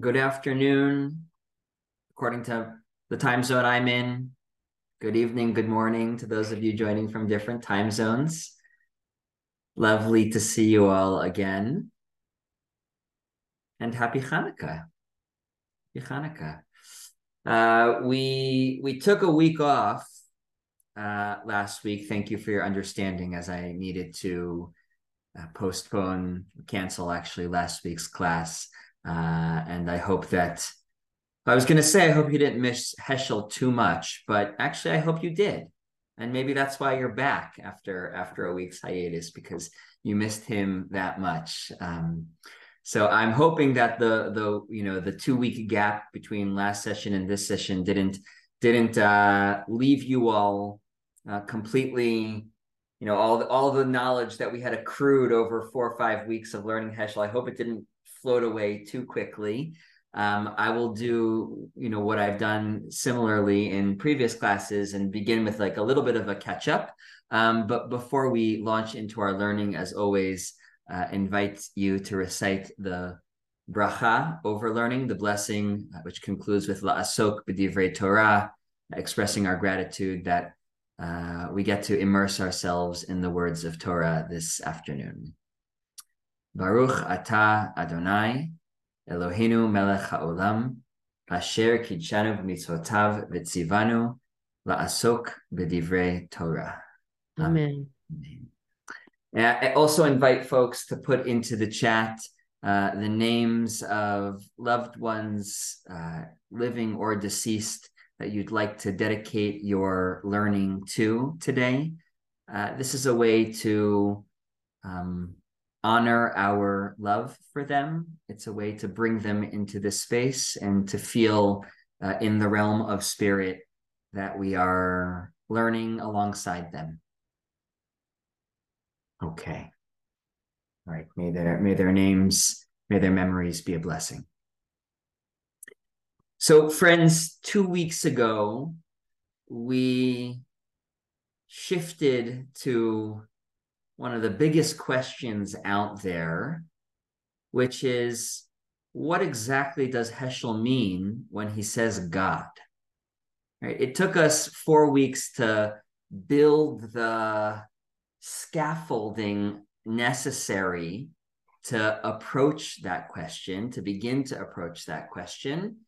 Good afternoon, according to the time zone I'm in. Good evening, good morning to those of you joining from different time zones. Lovely to see you all again. And happy Hanukkah. Happy Hanukkah. Uh, we we took a week off uh, last week. Thank you for your understanding as I needed to uh, postpone, cancel actually last week's class. Uh, and I hope that I was going to say, I hope you didn't miss Heschel too much, but actually, I hope you did. And maybe that's why you're back after after a week's hiatus because you missed him that much. Um, so I'm hoping that the the you know the two week gap between last session and this session didn't didn't uh, leave you all uh, completely you know all the, all the knowledge that we had accrued over four or five weeks of learning Heschel. I hope it didn't float away too quickly. Um, I will do, you know, what I've done similarly in previous classes and begin with like a little bit of a catch up. Um, but before we launch into our learning, as always, uh, invite you to recite the bracha over learning, the blessing, uh, which concludes with la'asok b'divrei Torah, expressing our gratitude that uh, we get to immerse ourselves in the words of Torah this afternoon. Baruch Ata Adonai, Eloheinu melech haolam, asher kidshanu b'mitzvotav v'tzivanu la'asok b'divrei Torah. Amen. Amen. I also invite folks to put into the chat uh, the names of loved ones, uh, living or deceased, that you'd like to dedicate your learning to today. Uh, this is a way to um, honor our love for them. It's a way to bring them into this space and to feel uh, in the realm of spirit that we are learning alongside them. Okay. All right. May their may their names, may their memories be a blessing. So, friends, two weeks ago, we shifted to one of the biggest questions out there, which is what exactly does Heschel mean when he says God? Right? It took us four weeks to build the scaffolding necessary to approach that question, to begin to approach that question.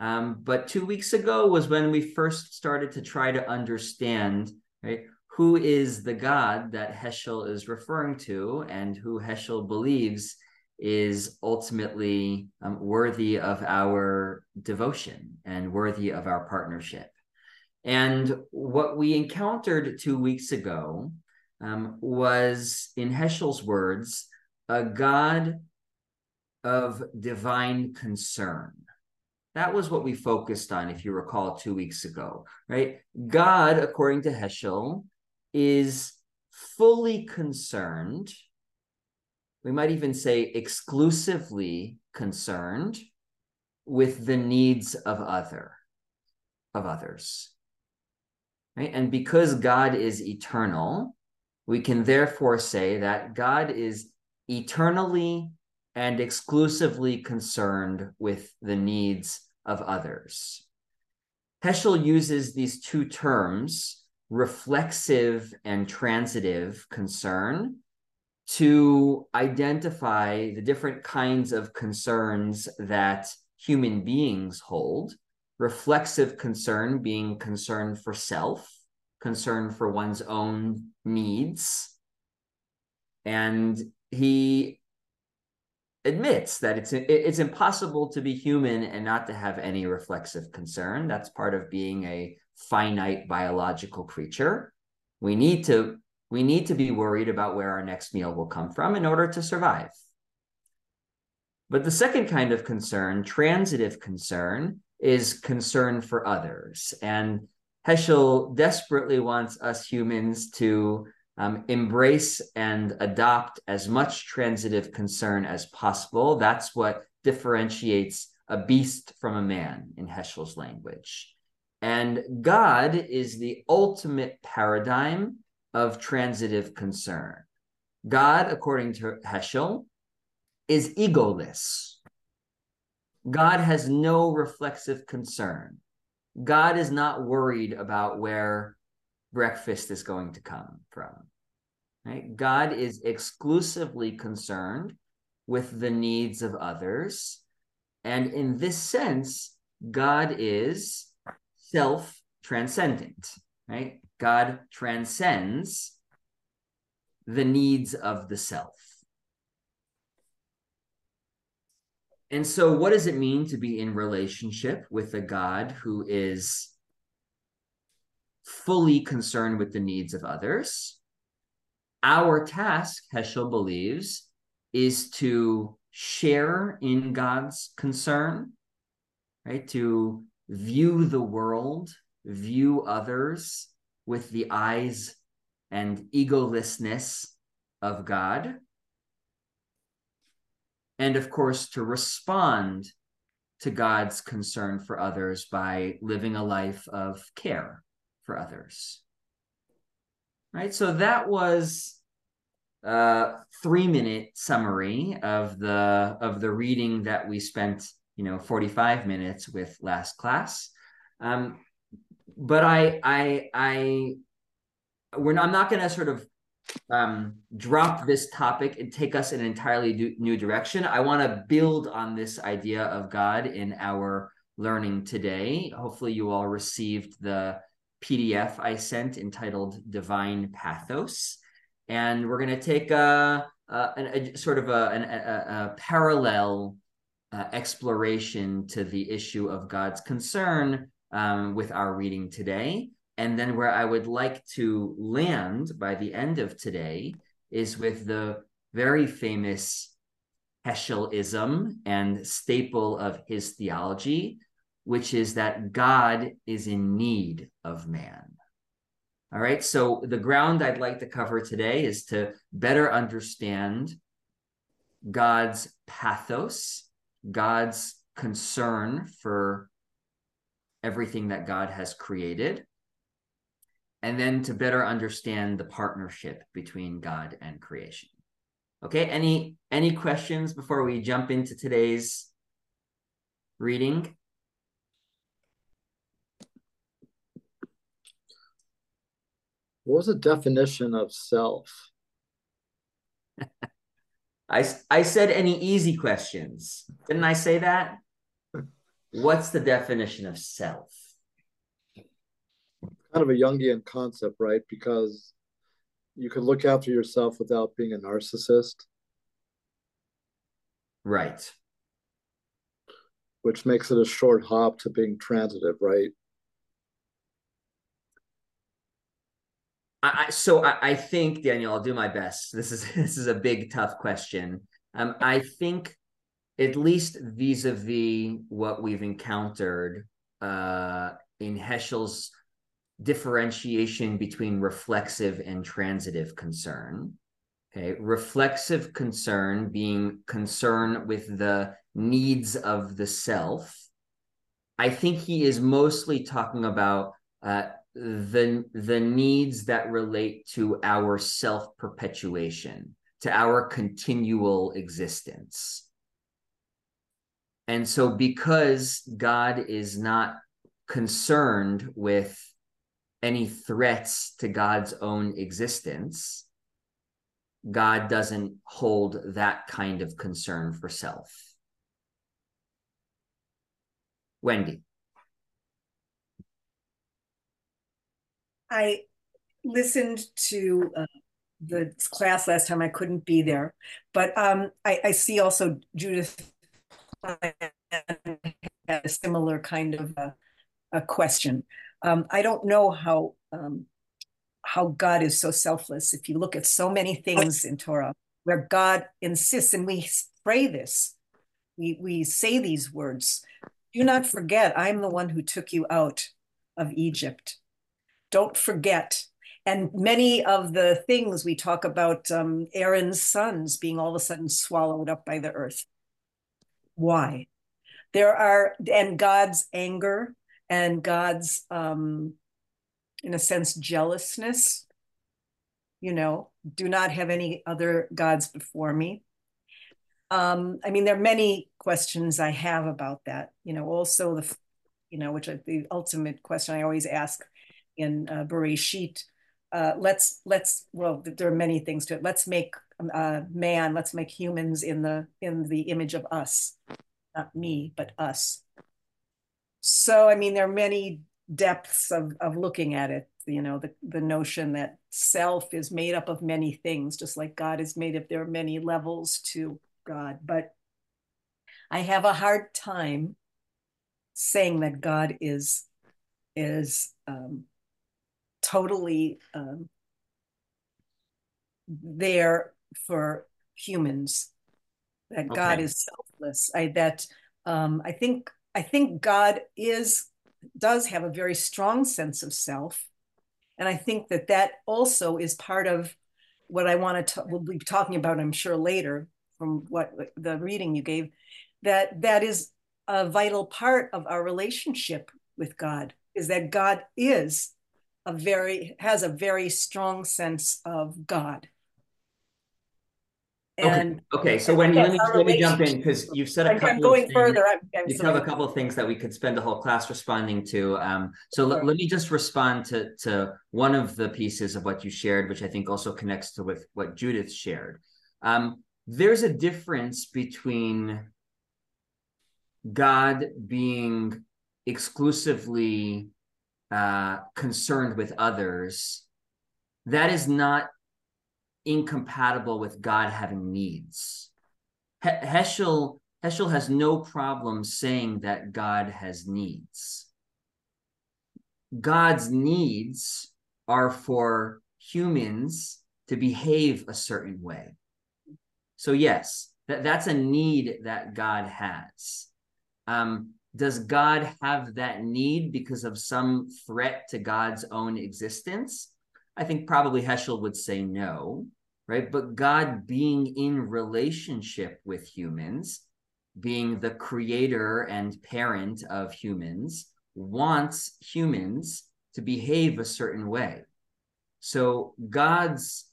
Um, but two weeks ago was when we first started to try to understand, right? Who is the God that Heschel is referring to and who Heschel believes is ultimately um, worthy of our devotion and worthy of our partnership. And what we encountered two weeks ago um, was, in Heschel's words, a God of divine concern. That was what we focused on, if you recall, two weeks ago, right? God, according to Heschel, is fully concerned, we might even say exclusively concerned with the needs of other of others. Right? And because God is eternal, we can therefore say that God is eternally and exclusively concerned with the needs of others. Heschel uses these two terms reflexive and transitive concern to identify the different kinds of concerns that human beings hold. Reflexive concern being concern for self, concern for one's own needs. And he admits that it's it's impossible to be human and not to have any reflexive concern. That's part of being a finite biological creature. We need to we need to be worried about where our next meal will come from in order to survive. But the second kind of concern, transitive concern, is concern for others. And Heschel desperately wants us humans to um, embrace and adopt as much transitive concern as possible. That's what differentiates a beast from a man in Heschel's language. And God is the ultimate paradigm of transitive concern. God, according to Heschel, is egoless. God has no reflexive concern. God is not worried about where breakfast is going to come from. Right? God is exclusively concerned with the needs of others. And in this sense, God is self transcendent, right? God transcends the needs of the self. And so, what does it mean to be in relationship with a God who is fully concerned with the needs of others? Our task, Heschel believes, is to share in God's concern, right? To view the world, view others with the eyes and egolessness of God and of course to respond to God's concern for others by living a life of care for others. Right? So that was a 3-minute summary of the of the reading that we spent, you know, 45 minutes with last class. Um, but I I I we're not, I'm not going to sort of um, drop this topic and take us in an entirely new direction. I want to build on this idea of God in our learning today. Hopefully, you all received the PDF I sent entitled Divine Pathos. And we're going to take a, a, a, sort of a, a parallel uh, exploration to the issue of God's concern um, with our reading today. And then where I would like to land by the end of today is with the very famous Heschelism and staple of his theology, which is that God is in need of man. All right, so the ground I'd like to cover today is to better understand God's pathos, God's concern for everything that God has created, and then to better understand the partnership between God and creation. Okay, any any questions before we jump into today's reading? What was the definition of self? I, I said any easy questions. Didn't I say that? What's the definition of self? kind of a Jungian concept, right? Because you can look after yourself without being a narcissist. Right. Which makes it a short hop to being transitive, right? I, so I, I think Daniel, I'll do my best. This is this is a big tough question. Um, I think at least vis-a-vis what we've encountered uh, in Heschel's differentiation between reflexive and transitive concern. Okay, reflexive concern being concern with the needs of the self. I think he is mostly talking about uh, the the needs that relate to our self perpetuation, to our continual existence. And so, because God is not concerned with any threats to God's own existence, God doesn't hold that kind of concern for self. Wendy. I listened to uh, the class last time. I couldn't be there, but um, I, I, see also Judith had a similar kind of a, a question. Um, I don't know how um, how God is so selfless. If you look at so many things in Torah where God insists, and we pray this, we we say these words. Do not forget, I'm the one who took you out of Egypt. Don't forget. And many of the things we talk about um, Aaron's sons being all of a sudden swallowed up by the earth. Why? There are, and God's anger and God's, um, in a sense, jealousness. You know, do not have any other gods before me. Um, I mean, there are many questions I have about that. You know, also the, you know, which are the ultimate question I always ask in uh, Bereshit. Uh, let's let's well, there are many things to it. Let's make uh, man. Let's make humans in the in the image of us, not me, but us. So I mean, there are many depths of of looking at it. You know, the the notion that self is made up of many things, just like God is made up. There are many levels to God, but I have a hard time saying that God is is um, totally um, there for humans. That okay. God is selfless. I that um, I think I think God is does have a very strong sense of self, and I think that that also is part of what I want to we'll be talking about. I'm sure later from what the reading you gave, that that is a vital part of our relationship with God. Is that God is a very has a very strong sense of God. And okay, okay. so when let me let me jump in because you've said a couple. I'm going further. I'm, I'm you have a couple of things that we could spend a whole class responding to. Um, so let, let me just respond to to one of the pieces of what you shared, which I think also connects to with what Judith shared. Um, there's a difference between God being exclusively uh, concerned with others. That is not incompatible with God having needs. He- Heschel Heschel has no problem saying that God has needs. God's needs are for humans to behave a certain way. So yes, that, that's a need that God has. Um, does God have that need because of some threat to God's own existence? I think probably Heschel would say no, right? But God being in relationship with humans, being the creator and parent of humans, wants humans to behave a certain way. So God's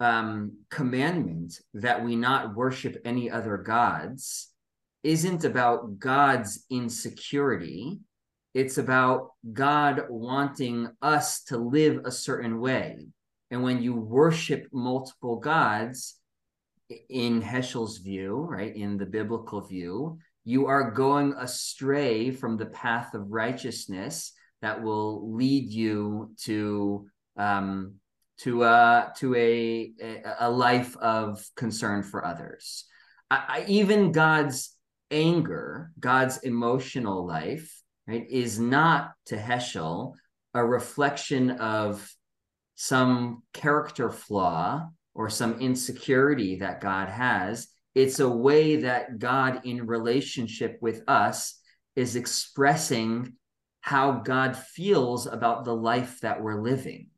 um, commandment that we not worship any other gods isn't about God's insecurity. It's about God wanting us to live a certain way. And when you worship multiple gods, in Heschel's view, right, in the biblical view, you are going astray from the path of righteousness that will lead you to um, to uh to a a life of concern for others. I, I, even God's anger, God's emotional life, right, is not to Heschel a reflection of some character flaw or some insecurity that God has. It's a way that God, in relationship with us, is expressing how God feels about the life that we're living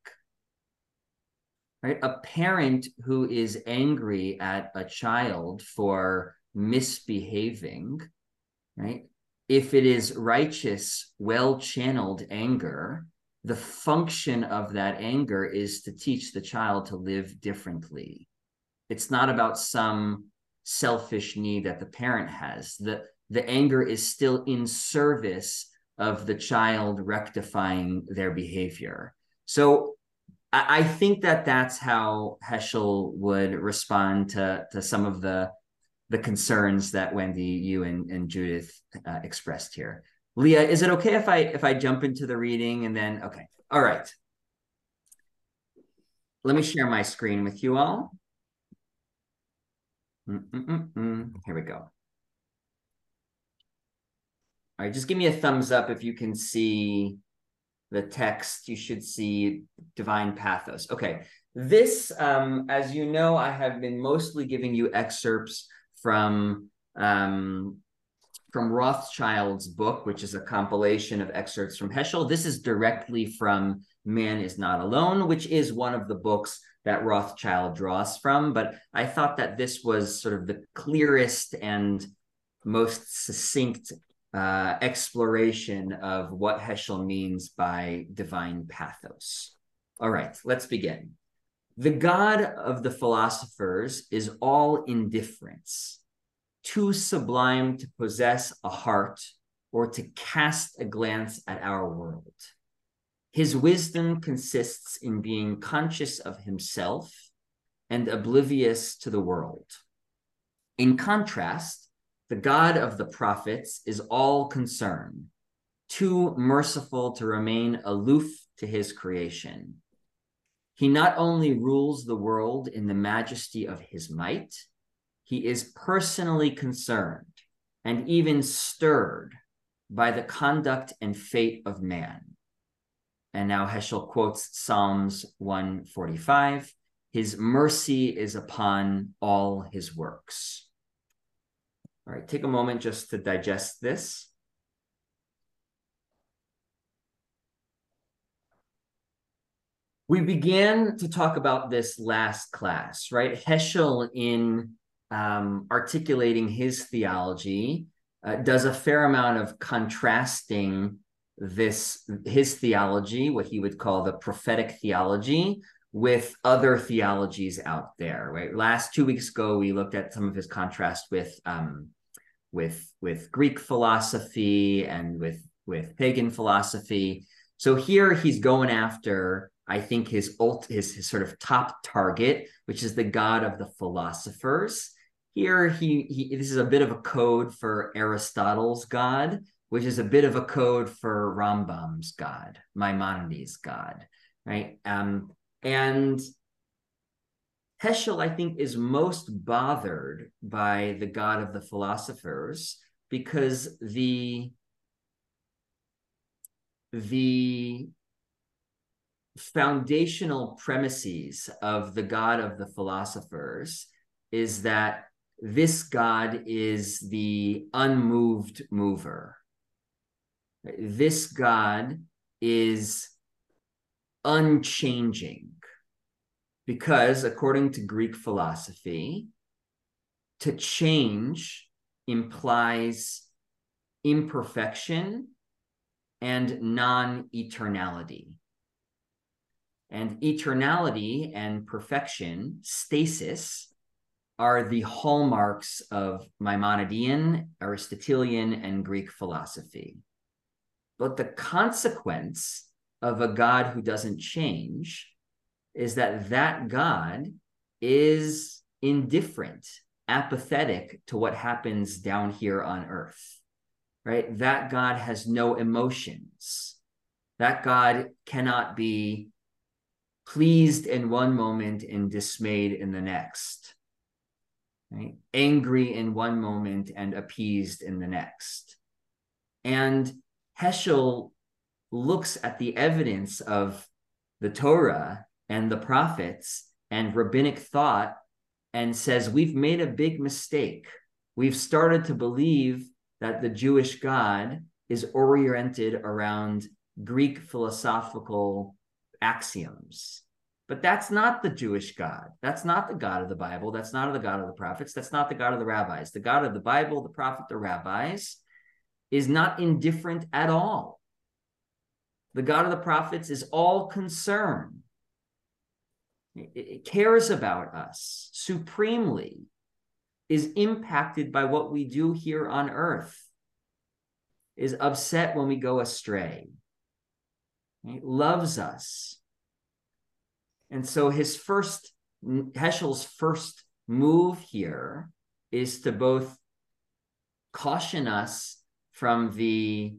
right? A parent who is angry at a child for misbehaving, right? If it is righteous, well channeled anger, the function of that anger is to teach the child to live differently. It's not about some selfish need that the parent has. The, the anger is still in service of the child rectifying their behavior. So I, I think that that's how Heschel would respond to to some of the the concerns that Wendy, you and, and Judith uh, expressed here. Leah, is it okay if I if I jump into the reading and then okay. All right. Let me share my screen with you all. Mm-mm-mm-mm. Here we go. All right, just give me a thumbs up if you can see the text, you should see divine pathos. Okay, this, um, as you know, I have been mostly giving you excerpts from um, from Rothschild's book, which is a compilation of excerpts from Heschel. This is directly from Man is Not Alone, which is one of the books that Rothschild draws from. But I thought that this was sort of the clearest and most succinct uh, exploration of what Heschel means by divine pathos. All right, let's begin. The God of the philosophers is all indifference, too sublime to possess a heart or to cast a glance at our world. His wisdom consists in being conscious of himself and oblivious to the world. In contrast, the God of the prophets is all concern, too merciful to remain aloof to his creation. He not only rules the world in the majesty of his might, he is personally concerned and even stirred by the conduct and fate of man. And now Heschel quotes Psalms 145 His mercy is upon all his works. All right, take a moment just to digest this. We began to talk about this last class, right? Heschel, in um, articulating his theology, uh, does a fair amount of contrasting this his theology, what he would call the prophetic theology, with other theologies out there. Right. Last two weeks ago, we looked at some of his contrast with um, with with Greek philosophy and with with pagan philosophy. So here he's going after, I think, his ult his, his sort of top target, which is the god of the philosophers. Here he, he this is a bit of a code for Aristotle's god, which is a bit of a code for Rambam's God, Maimonides' God, right? Um, and Heschel, I think, is most bothered by the God of the philosophers because the the foundational premises of the God of the philosophers is that this God is the unmoved mover, this God is unchanging because, according to Greek philosophy, to change implies imperfection and non eternality. And eternality and perfection, stasis, are the hallmarks of Maimonidean, Aristotelian, and Greek philosophy. But the consequence of a God who doesn't change is that that God is indifferent, apathetic to what happens down here on earth, right? That God has no emotions. That God cannot be pleased in one moment and dismayed in the next, right? Angry in one moment and appeased in the next. And Heschel looks at the evidence of the Torah and the prophets and rabbinic thought and says, We've made a big mistake. We've started to believe that the Jewish God is oriented around Greek philosophical axioms. But that's not the Jewish God. That's not the God of the Bible. That's not the God of the prophets. That's not the God of the rabbis. The God of the Bible, the prophet, the rabbis is not indifferent at all. The God of the prophets is all concerned. It cares about us supremely, is impacted by what we do here on earth, is upset when we go astray, right? loves us. And so his first, Heschel's first move here is to both caution us from the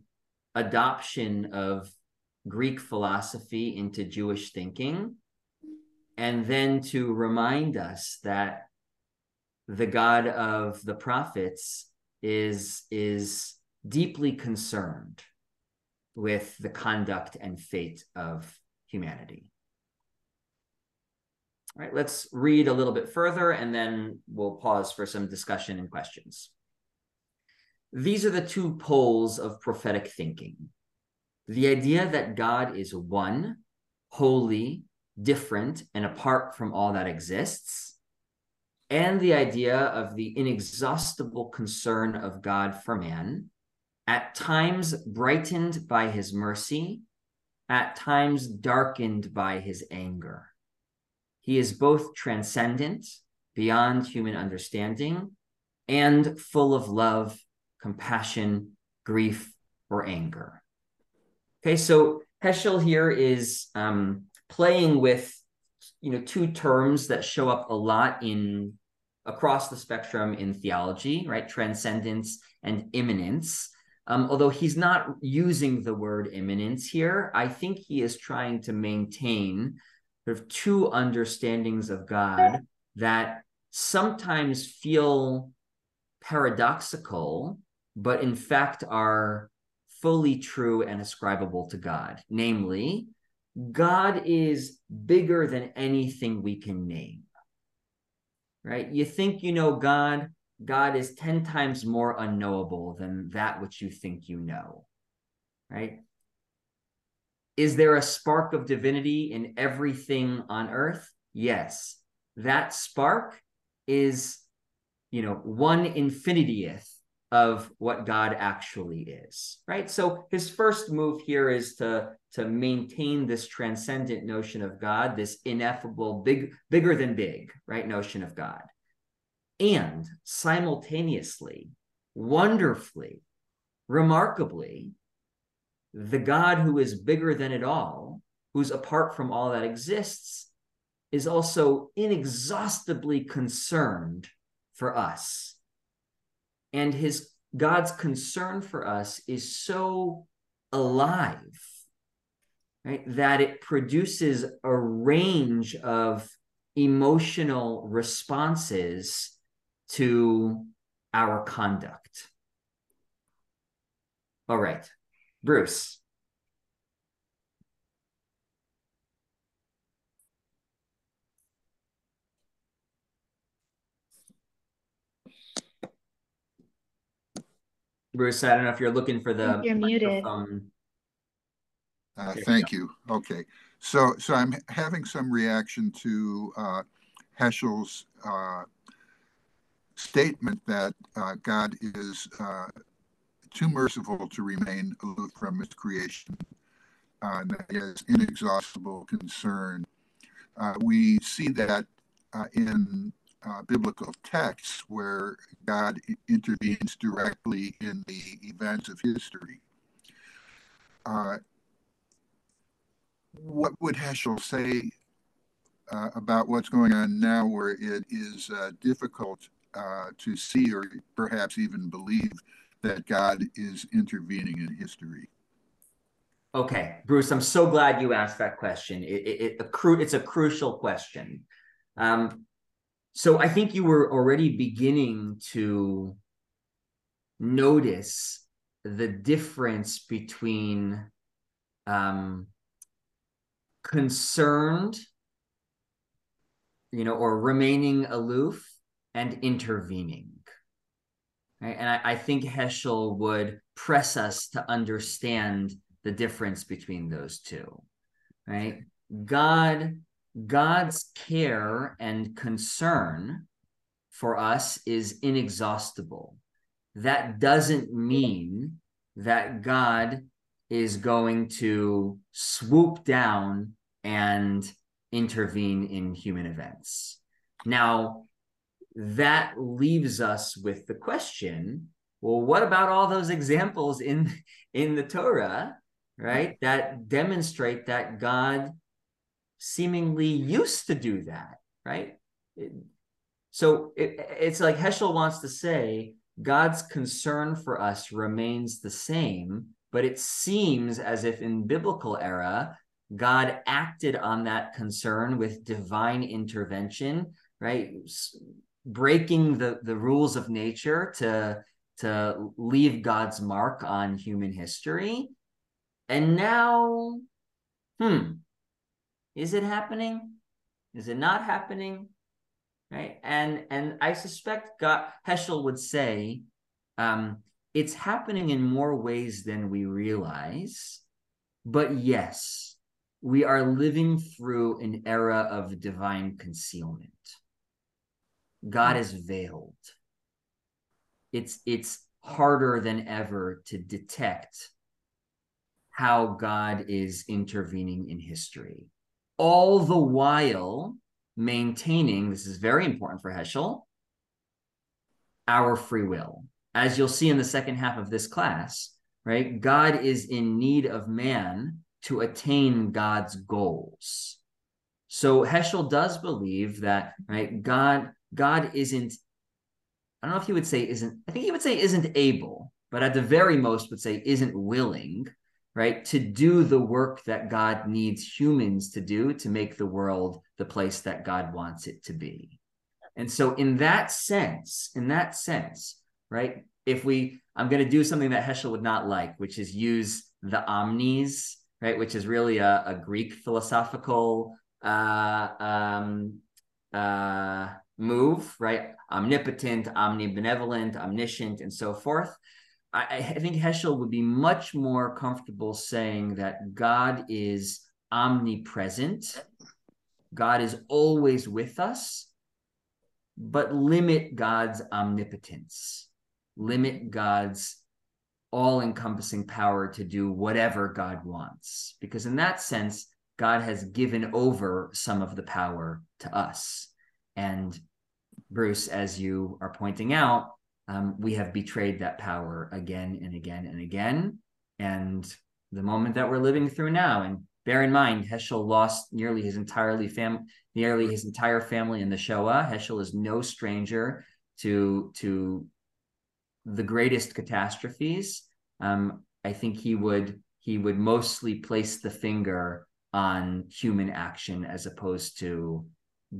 adoption of Greek philosophy into Jewish thinking, and then to remind us that the God of the prophets is, is deeply concerned with the conduct and fate of humanity. All right, let's read a little bit further and then we'll pause for some discussion and questions. these are the two poles of prophetic thinking. The idea that God is one, holy, different, and apart from all that exists, and the idea of the inexhaustible concern of God for man, at times brightened by his mercy, at times darkened by his anger. He is both transcendent, beyond human understanding, and full of love, compassion, grief, or anger. Okay, so Heschel here is um, playing with you know two terms that show up a lot in across the spectrum in theology, right? Transcendence and immanence. Um, although he's not using the word immanence here, I think he is trying to maintain sort of two understandings of God that sometimes feel paradoxical, but in fact are fully true and ascribable to God. Namely, God is bigger than anything we can name. Right? You think you know God, God is 10 times more unknowable than that which you think you know. Right? Is there a spark of divinity in everything on earth? Yes. That spark is, you know, one infinitieth of what God actually is, right? So his first move here is to to maintain this transcendent notion of God, this ineffable, big, bigger than big, right, notion of God, and simultaneously, wonderfully, remarkably, the God who is bigger than it all, who's apart from all that exists, is also inexhaustibly concerned for us. And his God's concern for us is so alive, right, that it produces a range of emotional responses to our conduct. All right, Bruce. Bruce, I don't know if you're looking for the You're muted. Uh, thank you. Okay. So, so I'm having some reaction to uh, Heschel's uh, statement that uh, God is uh, too merciful to remain aloof from his creation, uh, that he has inexhaustible concern. we see that in uh, biblical texts where God intervenes directly in the events of history. Uh, what would Heschel say uh, about what's going on now, where it is uh, difficult uh, to see or perhaps even believe that God is intervening in history? Okay, Bruce, I'm so glad you asked that question. It, it, it a cru- it's a crucial question. Um, so I think you were already beginning to notice the difference between um, concerned, you know, or remaining aloof and intervening. Right? And I, I think Heschel would press us to understand the difference between those two. Right? God God's care and concern for us is inexhaustible. That doesn't mean that God is going to swoop down and intervene in human events. Now, that leaves us with the question well, what about all those examples in, in the Torah, right, that demonstrate that God seemingly used to do that, right? so it, it's like Heschel wants to say God's concern for us remains the same, but it seems as if in biblical era, God acted on that concern with divine intervention, right? Breaking the, the rules of nature to, to leave God's mark on human history. And now, hmm, is it happening? Is it not happening? Right. And and I suspect God Heschel would say, um, it's happening in more ways than we realize. But yes, we are living through an era of divine concealment. God mm. is veiled. It's it's harder than ever to detect how God is intervening in history. All the while maintaining, this is very important for Heschel, our free will. As you'll see in the second half of this class, right? God is in need of man to attain God's goals. So Heschel does believe that, right, God God isn't I don't know if he would say isn't I think he would say isn't able, but at the very most would say isn't willing, right, to do the work that God needs humans to do to make the world the place that God wants it to be. And so in that sense, in that sense, right, if we I'm going to do something that Heschel would not like, which is use the omnis, right, which is really a, a Greek philosophical uh, um, uh, move, right? Omnipotent, omnibenevolent, omniscient, and so forth. I, I think Heschel would be much more comfortable saying that God is omnipresent, God is always with us, but limit God's omnipotence, limit God's all encompassing power to do whatever God wants. Because in that sense, God has given over some of the power to us. And Bruce, as you are pointing out, um, we have betrayed that power again and again and again. And the moment that we're living through now, and bear in mind, Heschel lost nearly his entirely fam nearly his entire family in the Shoah. Heschel is no stranger to to the greatest catastrophes. Um, I think he would he would mostly place the finger on human action as opposed to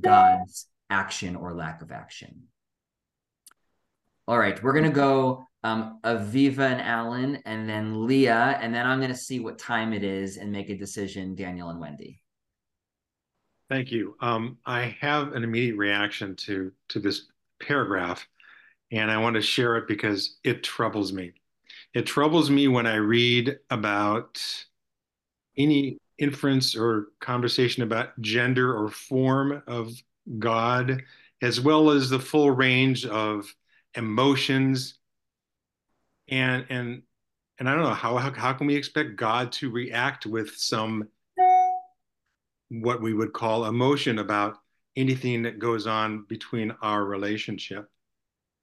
God's action or lack of action. All right, we're gonna go um, Aviva and Alan, and then Leah, and then I'm gonna see what time it is and make a decision. Daniel and Wendy. Thank you. Um, I have an immediate reaction to to this paragraph, and I want to share it because it troubles me. It troubles me when I read about any inference or conversation about gender or form of God, as well as the full range of emotions. And and and I don't know how how, how can we expect God to react with some what we would call emotion about anything that goes on between our relationship.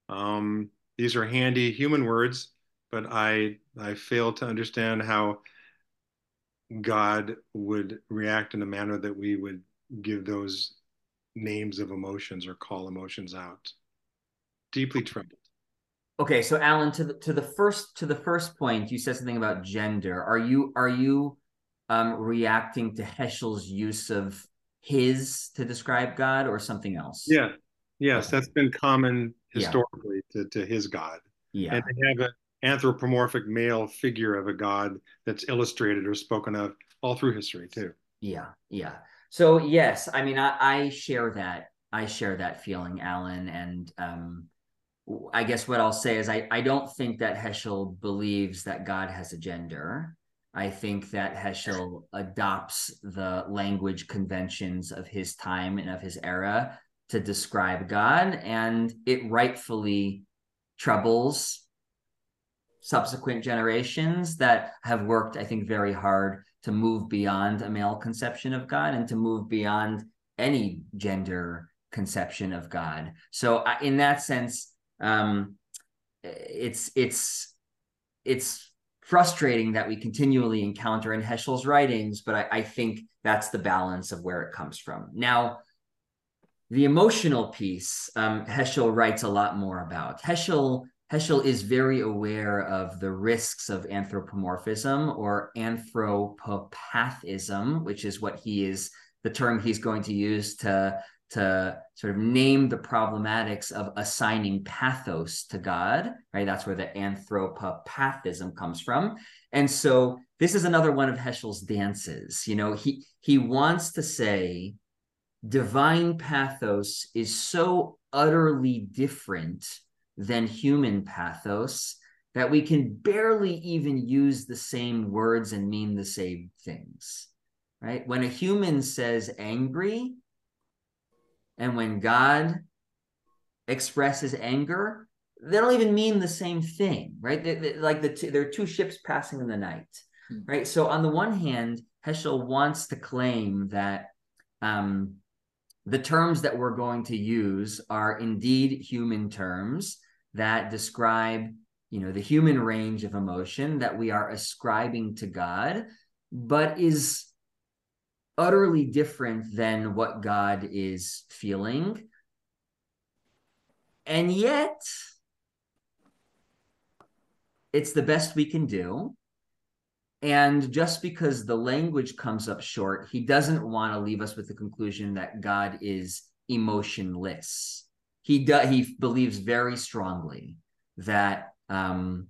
Um, these are handy human words, but I I fail to understand how God would react in a manner that we would give those names of emotions or call emotions out. Deeply troubled. Okay, so Alan, to the to the first to the first point, you said something about gender. Are you are you um, reacting to Heschel's use of his to describe God or something else? Yeah, yes, that's been common historically yeah. to, to his God. Yeah, and to have an anthropomorphic male figure of a God that's illustrated or spoken of all through history too. Yeah, yeah. So yes, I mean, I, I share that. I share that feeling, Alan, and um, I guess what I'll say is I, I don't think that Heschel believes that God has a gender. I think that Heschel adopts the language conventions of his time and of his era to describe God, and it rightfully troubles subsequent generations that have worked, I think, very hard to move beyond a male conception of God and to move beyond any gender conception of God. So, in that sense, um, it's it's it's frustrating that we continually encounter in Heschel's writings, but I, I think that's the balance of where it comes from. Now, the emotional piece, um, Heschel writes a lot more about. Heschel Heschel is very aware of the risks of anthropomorphism or anthropopathism, which is what he is the term he's going to use to to sort of name the problematics of assigning pathos to God, right? That's where the anthropopathism comes from. And so this is another one of Heschel's dances. You know, he he wants to say divine pathos is so utterly different than human pathos that we can barely even use the same words and mean the same things, right? When a human says angry, and when God expresses anger, they don't even mean the same thing, right? They, they, like the two, there are two ships passing in the night, hmm. right? So on the one hand, Heschel wants to claim that um, the terms that we're going to use are indeed human terms that describe you know the human range of emotion that we are ascribing to god but is utterly different than what god is feeling and yet it's the best we can do and just because the language comes up short, he doesn't want to leave us with the conclusion that God is emotionless. He does. He believes very strongly that um,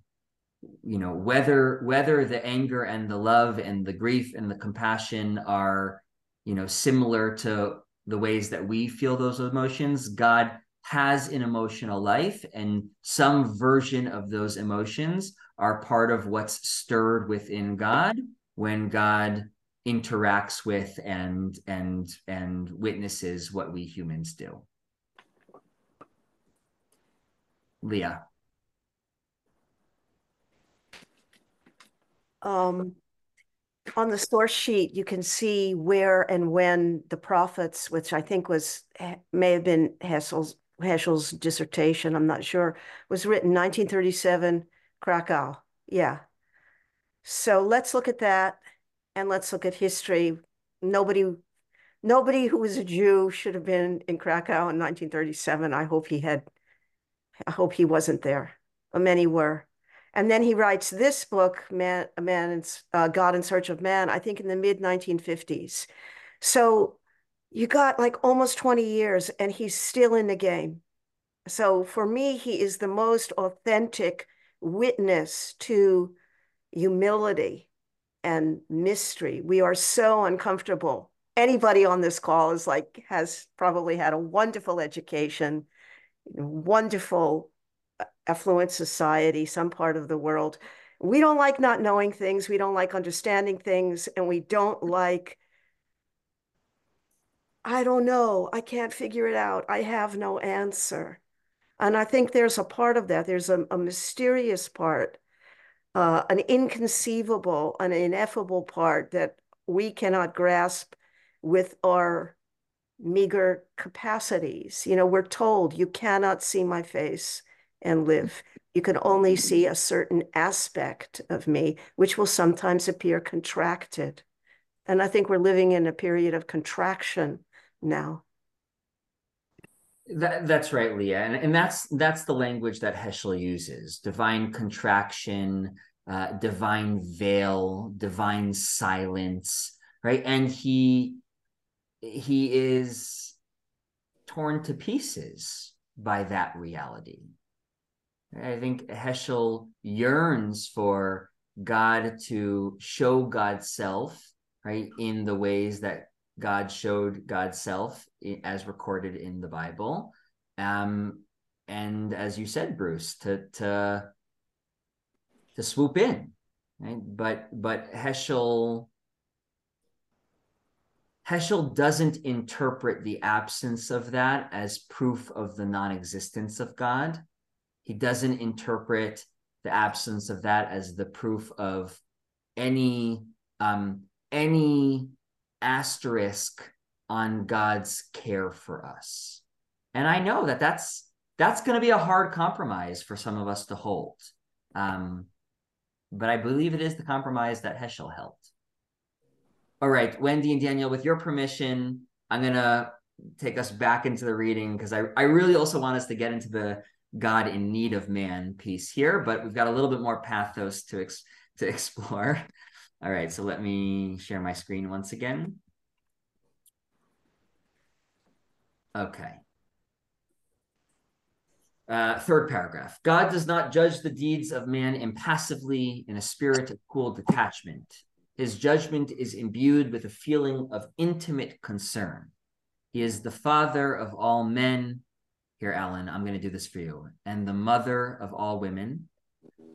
you know whether whether the anger and the love and the grief and the compassion are you know similar to the ways that we feel those emotions. God has an emotional life, and some version of those emotions are part of what's stirred within God when God interacts with and and and witnesses what we humans do. Leah. Um, on the source sheet, you can see where and when the prophets, which I think was may have been Heschel's Heschel's dissertation, I'm not sure, was written 1937 Krakow. Yeah. So let's look at that and let's look at history. Nobody nobody who was a Jew should have been in Krakow in 1937. I hope he had I hope he wasn't there. But many were. And then he writes this book, Man, a Man in, uh, God in Search of Man, I think in the mid 1950s. So you got like almost 20 years and he's still in the game. So for me, he is the most authentic witness to humility and mystery. We are so uncomfortable. Anybody on this call is like, has probably had a wonderful education, wonderful uh, affluent society, some part of the world. We don't like not knowing things. We don't like understanding things. And we don't like, I don't know. I can't figure it out. I have no answer. And I think there's a part of that. There's a, a mysterious part, uh, an inconceivable, an ineffable part that we cannot grasp with our meager capacities. You know, we're told you cannot see my face and live. You can only see a certain aspect of me, which will sometimes appear contracted. And I think we're living in a period of contraction now. That, that's right, Leah, and and that's that's the language that Heschel uses: divine contraction, uh, divine veil, divine silence, right? And he he is torn to pieces by that reality. I think Heschel yearns for God to show God's self, right, in the ways that God showed God's self as recorded in the Bible. Um, and as you said, Bruce, to to to swoop in, right? But but Heschel Heschel doesn't interpret the absence of that as proof of the non-existence of God. He doesn't interpret the absence of that as the proof of any um, any asterisk on God's care for us. And I know that that's that's going to be a hard compromise for some of us to hold. Um, but I believe it is the compromise that Heschel held. All right, Wendy and Daniel, with your permission, I'm going to take us back into the reading because I, I really also want us to get into the God in need of man piece here, but we've got a little bit more pathos to, ex- to explore. All right, so let me share my screen once again. Okay. Uh, third paragraph. God does not judge the deeds of man impassively in a spirit of cool detachment. His judgment is imbued with a feeling of intimate concern. He is the father of all men. Here, Alan, I'm going to do this for you. And the mother of all women.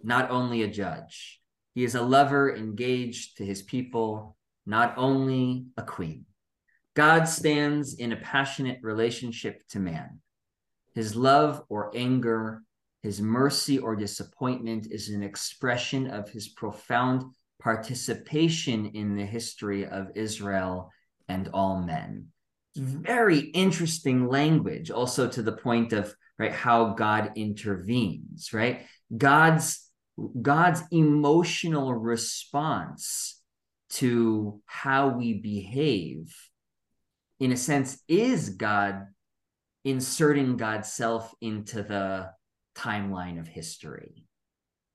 not only a judge. He is a lover engaged to his people, not only a queen. God stands in a passionate relationship to man. His love or anger, his mercy or disappointment is an expression of his profound participation in the history of Israel and all men. Mm-hmm. Very interesting language, also to the point of right how God intervenes, right? God's God's emotional response to how we behave, in a sense, is God inserting God's self into the timeline of history.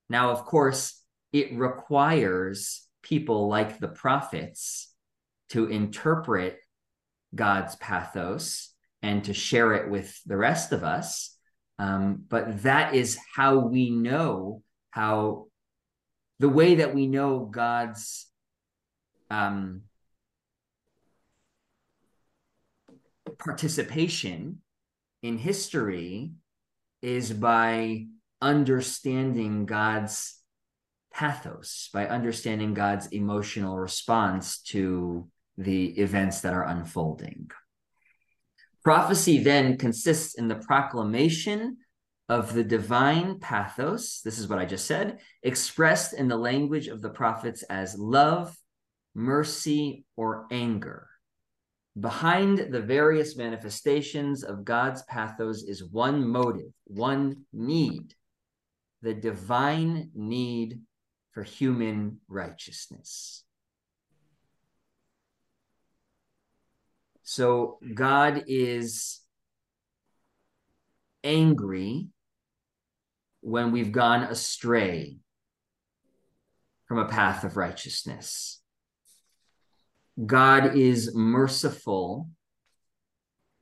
Now, of course, it requires people like the prophets to interpret God's pathos and to share it with the rest of us. Um, but that is how we know how the way that we know God's um, participation in history is by understanding God's pathos, by understanding God's emotional response to the events that are unfolding. Prophecy then consists in the proclamation of the divine pathos, this is what I just said, expressed in the language of the prophets as love, mercy, or anger. Behind the various manifestations of God's pathos is one motive, one need the divine need for human righteousness. So God is angry when we've gone astray from a path of righteousness. God is merciful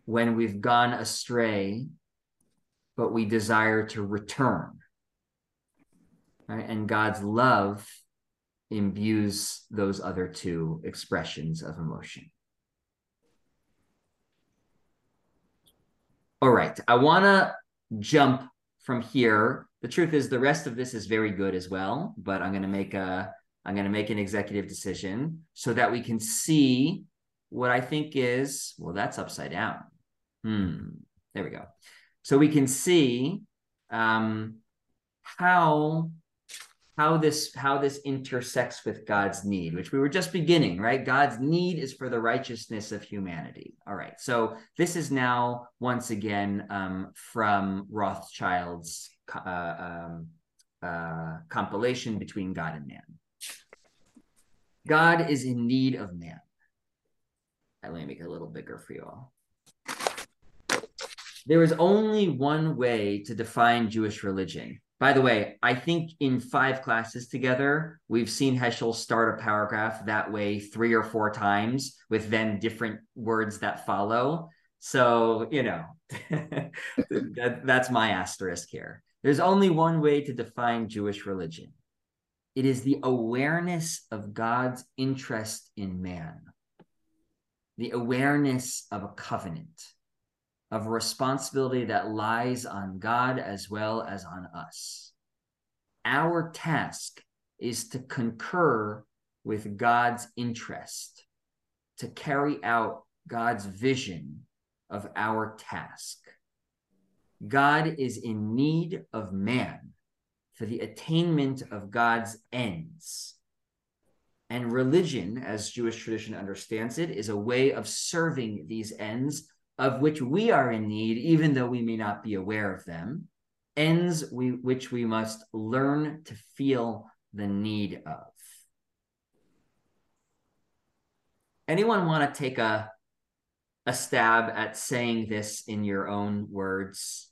when we've gone astray, but we desire to return. Right? And God's love imbues those other two expressions of emotion. All right, I want to jump from here. The truth is, the rest of this is very good as well, but I'm going to make a I'm going to make an executive decision so that we can see what I think is well, that's upside down. Hmm. There we go. So we can see um, how how this how this intersects with God's need, which we were just beginning, right? God's need is for the righteousness of humanity. All right, so this is now once again um, from Rothschild's uh, um, uh, compilation between God and man. God is in need of man. Let me make it a little bigger for you all. There is only one way to define Jewish religion by the way, I think in five classes together, we've seen Heschel start a paragraph that way three or four times with then different words that follow. So, you know, that, that's my asterisk here. There's only one way to define Jewish religion it is the awareness of God's interest in man, the awareness of a covenant of responsibility that lies on God as well as on us. Our task is to concur with God's interest, to carry out God's vision of our task. God is in need of man for the attainment of God's ends. And religion, as Jewish tradition understands it, is a way of serving these ends of which we are in need, even though we may not be aware of them, ends we, which we must learn to feel the need of. Anyone want to take a, a stab at saying this in your own words?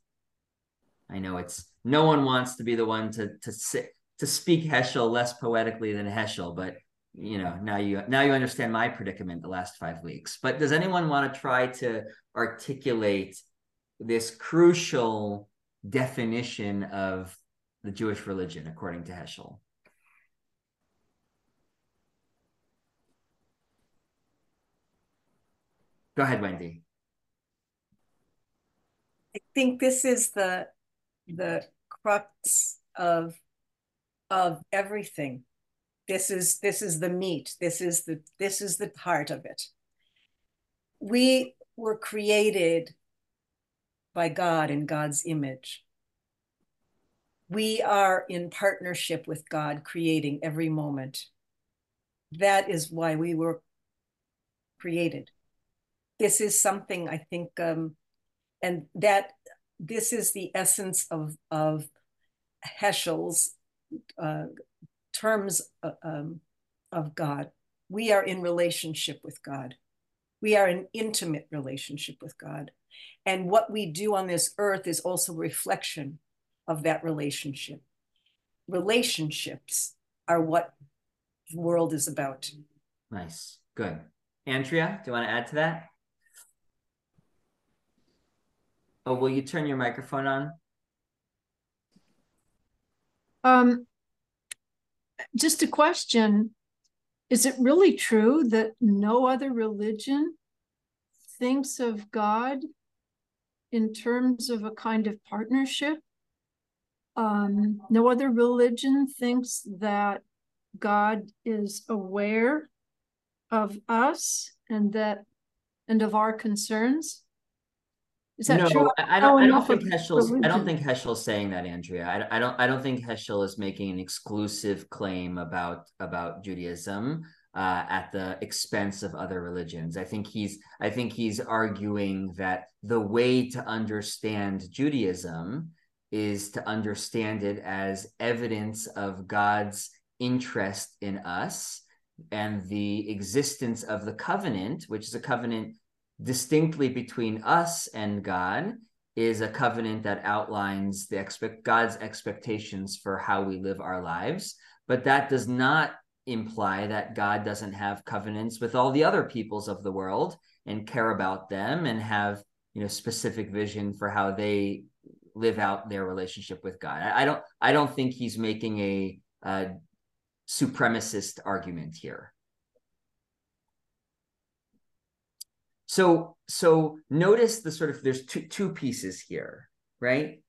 I know it's no one wants to be the one to to sit to speak Heschel less poetically than Heschel, but you know now you now you understand my predicament the last five weeks. But does anyone want to try to articulate this crucial definition of the jewish religion according to heschel? Go ahead wendy. I think this is the the crux of of everything. This is this is the meat. This is the this is the heart of it. We were created by God in God's image. We are in partnership with God, creating every moment. That is why we were created. This is something I think, um, and that this is the essence of of Heschel's uh, terms uh, um, of God. We are in relationship with God. We are in intimate relationship with God. And what we do on this earth is also a reflection of that relationship. Relationships are what the world is about. Nice. Good. Andrea, do you want to add to that? Oh, will you turn your microphone on? Um, just a question. Is it really true that no other religion thinks of God in terms of a kind of partnership? Um, no other religion thinks that God is aware of us and that and of our concerns. Is that no, true? I, I don't. I don't think Heschel's. I don't think Heschel's saying that, Andrea. I, I don't. I don't think Heschel is making an exclusive claim about about Judaism uh, at the expense of other religions. I think he's. I think he's arguing that the way to understand Judaism is to understand it as evidence of God's interest in us and the existence of the covenant, which is a covenant distinctly between us and God is a covenant that outlines the expect God's expectations for how we live our lives, but that does not imply that God doesn't have covenants with all the other peoples of the world and care about them and have you know specific vision for how they live out their relationship with God. I, I don't I don't think he's making a, a supremacist argument here. So so notice the sort of there's two two pieces here, right?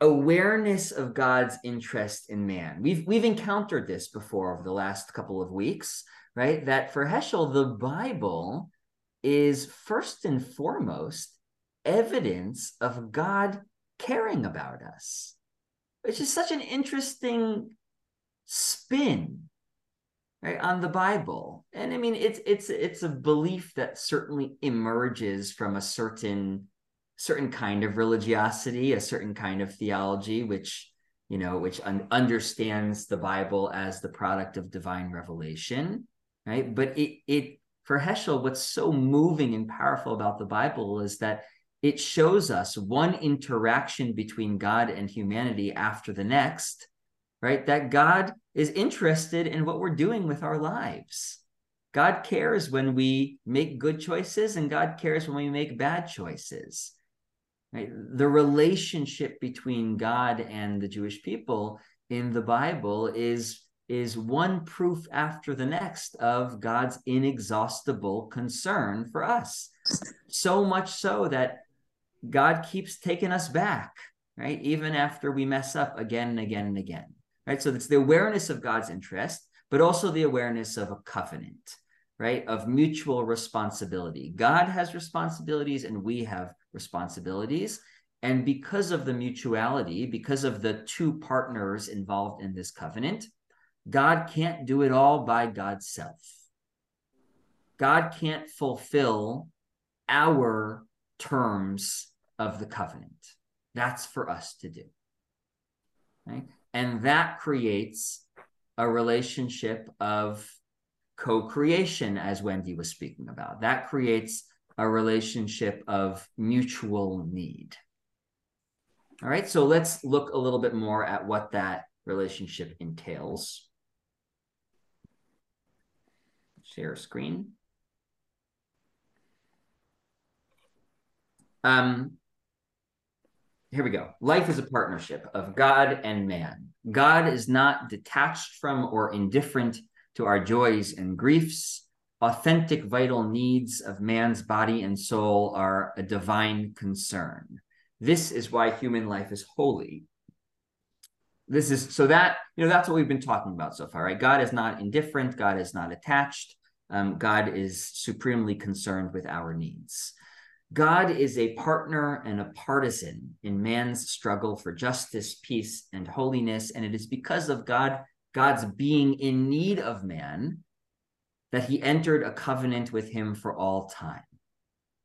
Awareness of God's interest in man. We've we've encountered this before over the last couple of weeks, right? That for Heschel, the Bible is first and foremost evidence of God caring about us, which is such an interesting spin right on the bible and i mean it's it's it's a belief that certainly emerges from a certain certain kind of religiosity a certain kind of theology which you know which un- understands the bible as the product of divine revelation right but it it for heschel what's so moving and powerful about the bible is that it shows us one interaction between god and humanity after the next right? That God is interested in what we're doing with our lives. God cares when we make good choices, and God cares when we make bad choices. Right? The relationship between God and the Jewish people in the Bible is, is one proof after the next of God's inexhaustible concern for us. So much so that God keeps taking us back, right? Even after we mess up again and again and again right? So it's the awareness of God's interest, but also the awareness of a covenant, right? Of mutual responsibility. God has responsibilities and we have responsibilities. And because of the mutuality, because of the two partners involved in this covenant, God can't do it all by God's self. God can't fulfill our terms of the covenant. That's for us to do. Right? And that creates a relationship of co creation, as Wendy was speaking about. That creates a relationship of mutual need. All right, so let's look a little bit more at what that relationship entails. Share screen. Um, here we go. Life is a partnership of God and man. God is not detached from or indifferent to our joys and griefs. Authentic vital needs of man's body and soul are a divine concern. This is why human life is holy. this is so that you know that's what we've been talking about so far right god is not indifferent god is not attached um, god is supremely concerned with our needs god is a partner and a partisan in man's struggle for justice peace and holiness and it is because of god god's being in need of man that he entered a covenant with him for all time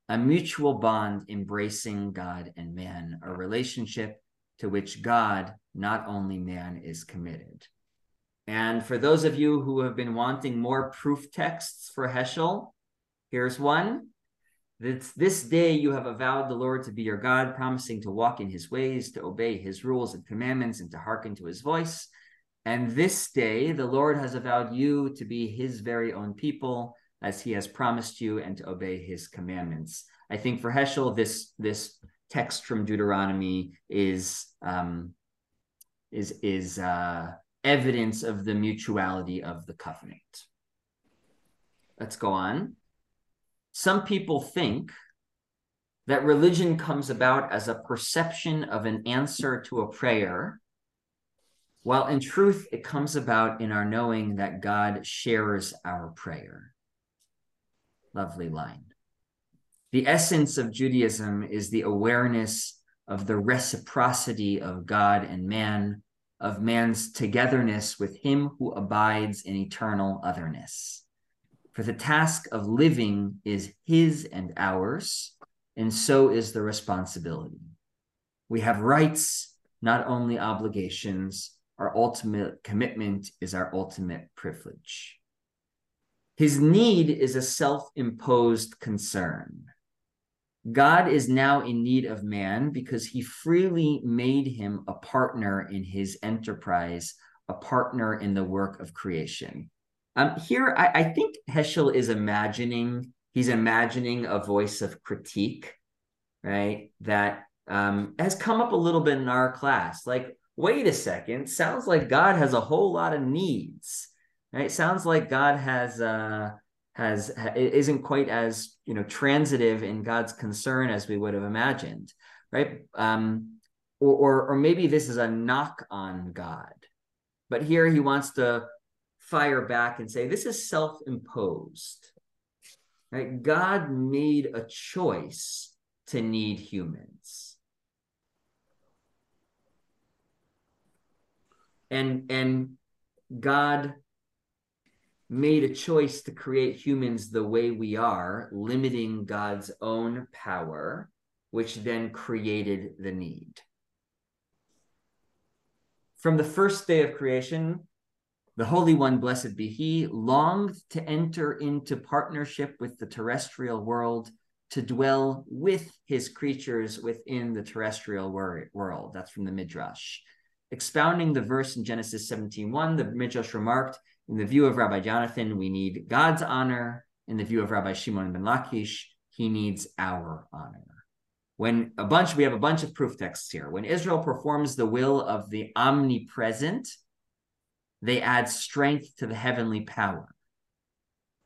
a mutual bond embracing god and man a relationship to which God, not only man, is committed. And for those of you who have been wanting more proof texts for Heschel, here's one. This, this day you have avowed the Lord to be your God, promising to walk in his ways, to obey his rules and commandments, and to hearken to his voice. And this day the Lord has avowed you to be his very own people, as he has promised you, and to obey his commandments. I think for Heschel, this this text from Deuteronomy is um, is is uh, evidence of the mutuality of the covenant. Let's go on. Some people think that religion comes about as a perception of an answer to a prayer, while in truth it comes about in our knowing that God shares our prayer. Lovely line. The essence of Judaism is the awareness of the reciprocity of God and man, of man's togetherness with him who abides in eternal otherness. For the task of living is his and ours, and so is the responsibility. We have rights, not only obligations. Our ultimate commitment is our ultimate privilege. His need is a self imposed concern. God is now in need of man because he freely made him a partner in his enterprise, a partner in the work of creation. Um, here, I, I think Heschel is imagining, he's imagining a voice of critique, right? That um, has come up a little bit in our class. Like, wait a second, sounds like God has a whole lot of needs, right? Sounds like God has, uh, has isn't quite as you know transitive in God's concern as we would have imagined, right? Um, or, or or maybe this is a knock on God, but here he wants to fire back and say this is self-imposed, right? God made a choice to need humans. And and God made a choice to create humans the way we are, limiting God's own power, which then created the need. From the first day of creation, the Holy One, blessed be He, longed to enter into partnership with the terrestrial world, to dwell with His creatures within the terrestrial wor- world. That's from the Midrash. Expounding the verse in Genesis 17:1, the Midrash remarked, in the view of Rabbi Jonathan, we need God's honor. In the view of Rabbi Shimon ben Lakish, he needs our honor. When a bunch, we have a bunch of proof texts here. When Israel performs the will of the omnipresent, they add strength to the heavenly power.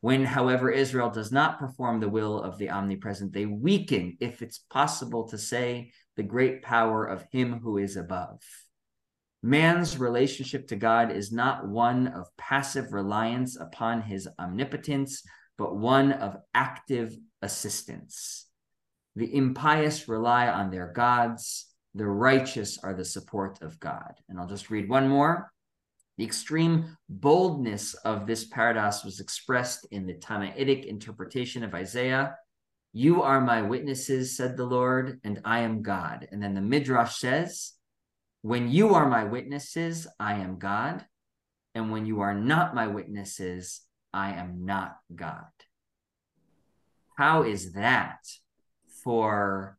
When, however, Israel does not perform the will of the omnipresent, they weaken, if it's possible to say, the great power of him who is above. Man's relationship to God is not one of passive reliance upon his omnipotence, but one of active assistance. The impious rely on their gods, the righteous are the support of God. And I'll just read one more. The extreme boldness of this paradox was expressed in the Tannaitic interpretation of Isaiah. You are my witnesses, said the Lord, and I am God. And then the Midrash says, when you are my witnesses, I am God. And when you are not my witnesses, I am not God. How is that for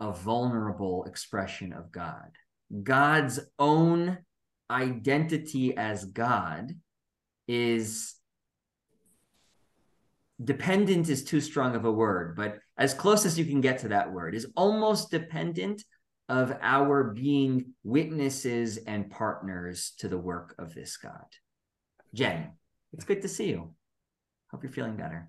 a vulnerable expression of God? God's own identity as God is dependent is too strong of a word, but as close as you can get to that word is almost dependent of our being witnesses and partners to the work of this God. Jen, it's good to see you. Hope you're feeling better.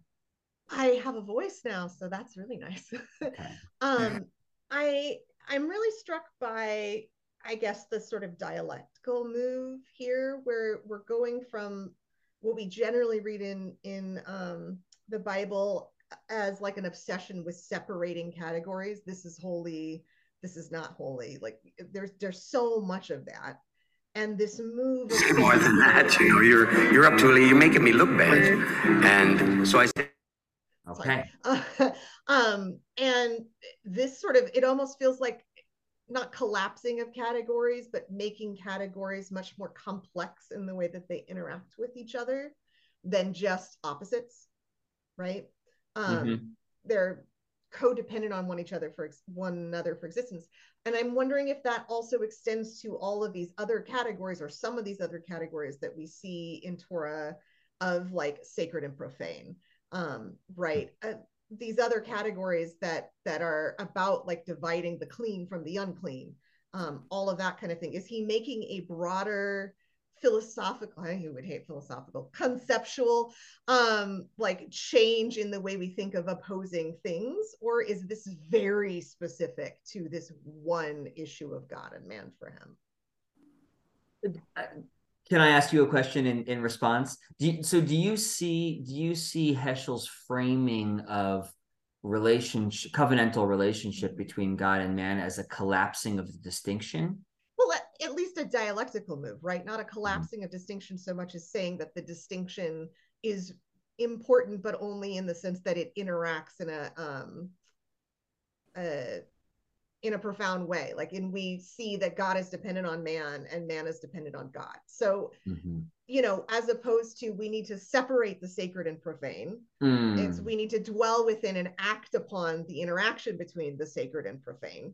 I have a voice now, so that's really nice. Okay. um, I I'm really struck by I guess the sort of dialectical move here, where we're going from what we generally read in in um, the Bible as like an obsession with separating categories. This is holy. This is not holy. Like there's there's so much of that, and this move. More than that, you know, you're you're up to it. You're making me look bad, and so I said. Okay. um, and this sort of it almost feels like not collapsing of categories, but making categories much more complex in the way that they interact with each other than just opposites, right? Um, mm-hmm. They're codependent on one each other for ex- one another for existence, and I'm wondering if that also extends to all of these other categories or some of these other categories that we see in Torah of like sacred and profane, um, right? Uh, these other categories that that are about like dividing the clean from the unclean um, all of that kind of thing. Is he making a broader philosophical i would hate philosophical conceptual um like change in the way we think of opposing things? Or is this very specific to this one issue of god and man for him can I ask you a question in, in response? Do you, so do you see do you see Heschel's framing of relationship covenantal relationship between God and man as a collapsing of the distinction? Well, at, at least a dialectical move, right? Not a mm-hmm. collapsing mm-hmm. of distinction so much as saying that the distinction is important, but only in the sense that it interacts in a um, a in a profound way like and we see that god is dependent on man and man is dependent on god so mm-hmm. you know as opposed to we need to separate the sacred and profane mm. it's we need to dwell within and act upon the interaction between the sacred and profane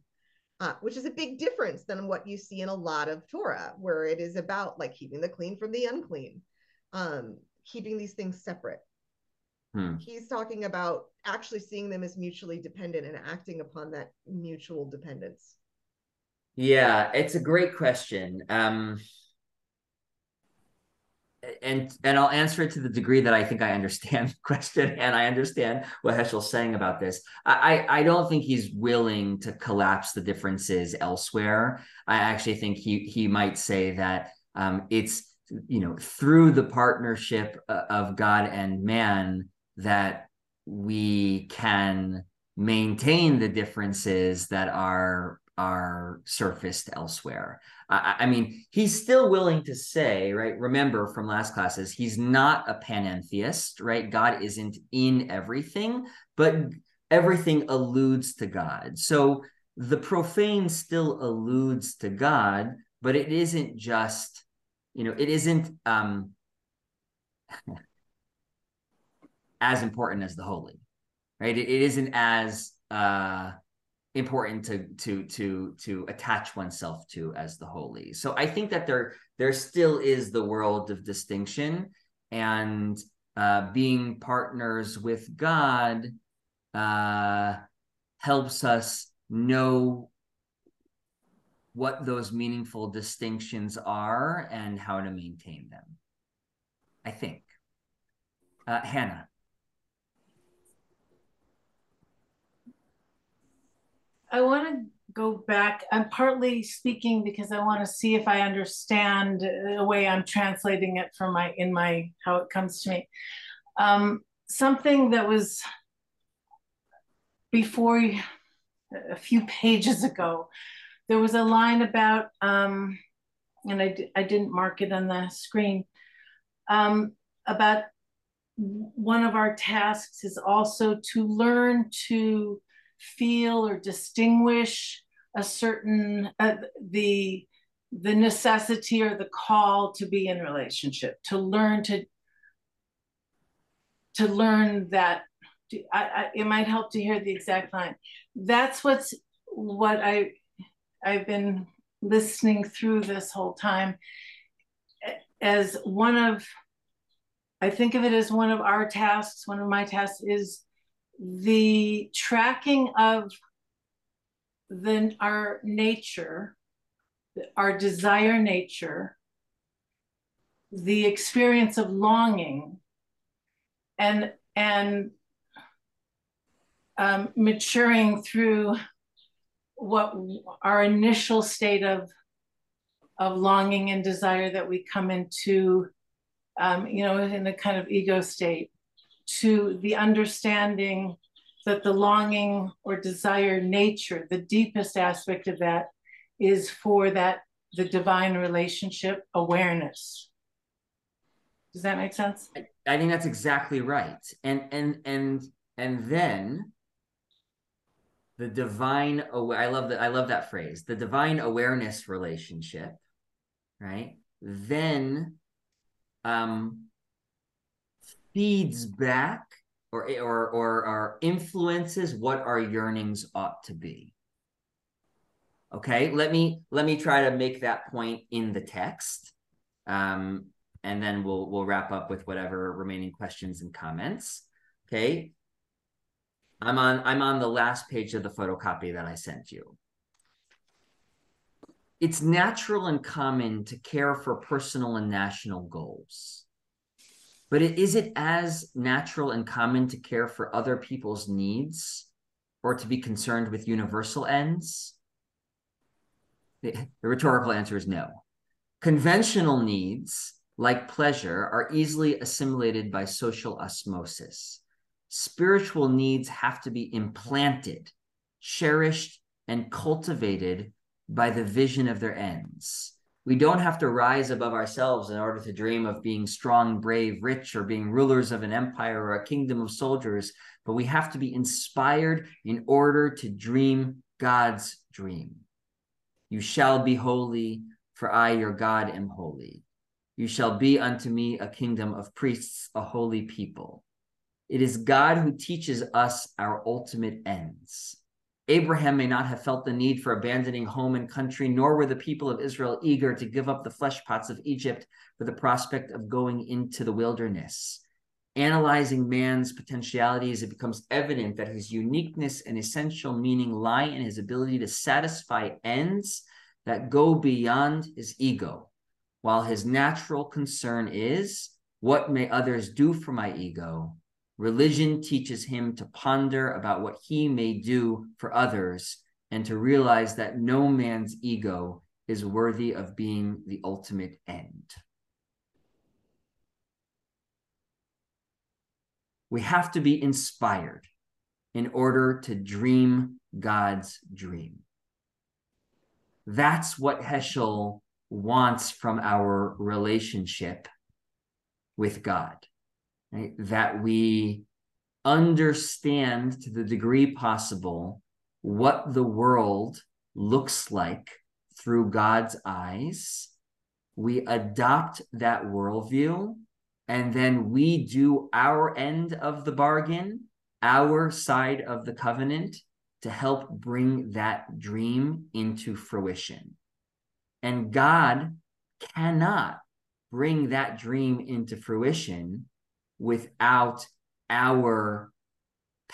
uh, which is a big difference than what you see in a lot of torah where it is about like keeping the clean from the unclean um keeping these things separate Hmm. He's talking about actually seeing them as mutually dependent and acting upon that mutual dependence. Yeah, it's a great question. Um, and and I'll answer it to the degree that I think I understand the question and I understand what Heschel's saying about this. I I don't think he's willing to collapse the differences elsewhere. I actually think he he might say that um, it's you know through the partnership uh, of God and man that we can maintain the differences that are are surfaced elsewhere. I, I, mean, he's still willing to say, right? Remember from last classes, he's not a panentheist, right? God isn't in everything, but everything alludes to God. So the profane still alludes to God, but it isn't just, you know, it isn't um as important as the holy, right? it, it isn't as uh, important to to to to attach oneself to as the holy. So I think that there there still is the world of distinction, and uh, being partners with God uh, helps us know what those meaningful distinctions are and how to maintain them. I think. Uh, Hannah. I want to go back. I'm partly speaking because I want to see if I understand the way I'm translating it from my in my how it comes to me. Um, something that was before a few pages ago, there was a line about, um, and I, I didn't mark it on the screen, um, about one of our tasks is also to learn to feel or distinguish a certain uh, the the necessity or the call to be in relationship to learn to to learn that I, I, it might help to hear the exact line. That's what's what i i've been listening through this whole time as one of i think of it as one of our tasks one of my tasks is the tracking of the our nature, our desire nature, the experience of longing, and and um, maturing through what our initial state of of longing and desire that we come into, um, you know, in a kind of ego state, to the understanding that the longing or desire nature, the deepest aspect of that, is for that the divine relationship awareness. Does that make sense? I think that's exactly right. And and and and then the divine I love that I love that phrase. The divine awareness relationship, right? Then um feeds back or or or, or influences what our yearnings ought to be. Okay, let me let me try to make that point in the text. Um, and then we'll we'll wrap up with whatever remaining questions and comments. Okay. I'm on I'm on the last page of the photocopy that I sent you. It's natural and common to care for personal and national goals. But is it as natural and common to care for other people's needs or to be concerned with universal ends? The, the rhetorical answer is no. Conventional needs like pleasure, are easily assimilated by social osmosis. Spiritual needs have to be implanted, cherished, and cultivated by the vision of their ends. We don't have to rise above ourselves in order to dream of being strong, brave, rich, or being rulers of an empire or a kingdom of soldiers, but we have to be inspired in order to dream God's dream. You shall be holy, for I, your God, am holy. You shall be unto me a kingdom of priests, a holy people. It is God who teaches us our ultimate ends. Abraham may not have felt the need for abandoning home and country, nor were the people of Israel eager to give up the flesh pots of Egypt for the prospect of going into the wilderness. Analyzing man's potentialities, it becomes evident that his uniqueness and essential meaning lie in his ability to satisfy ends that go beyond his ego while his natural concern is, what may others do for my ego? Religion teaches him to ponder about what he may do for others and to realize that no man's ego is worthy of being the ultimate end. We have to be inspired in order to dream God's dream. That's what Heschel wants from our relationship with God. Right? That we understand to the degree possible what the world looks like through God's eyes. We adopt that worldview, and then we do our end of the bargain, our side of the covenant, to help bring that dream into fruition. And God cannot bring that dream into fruition without our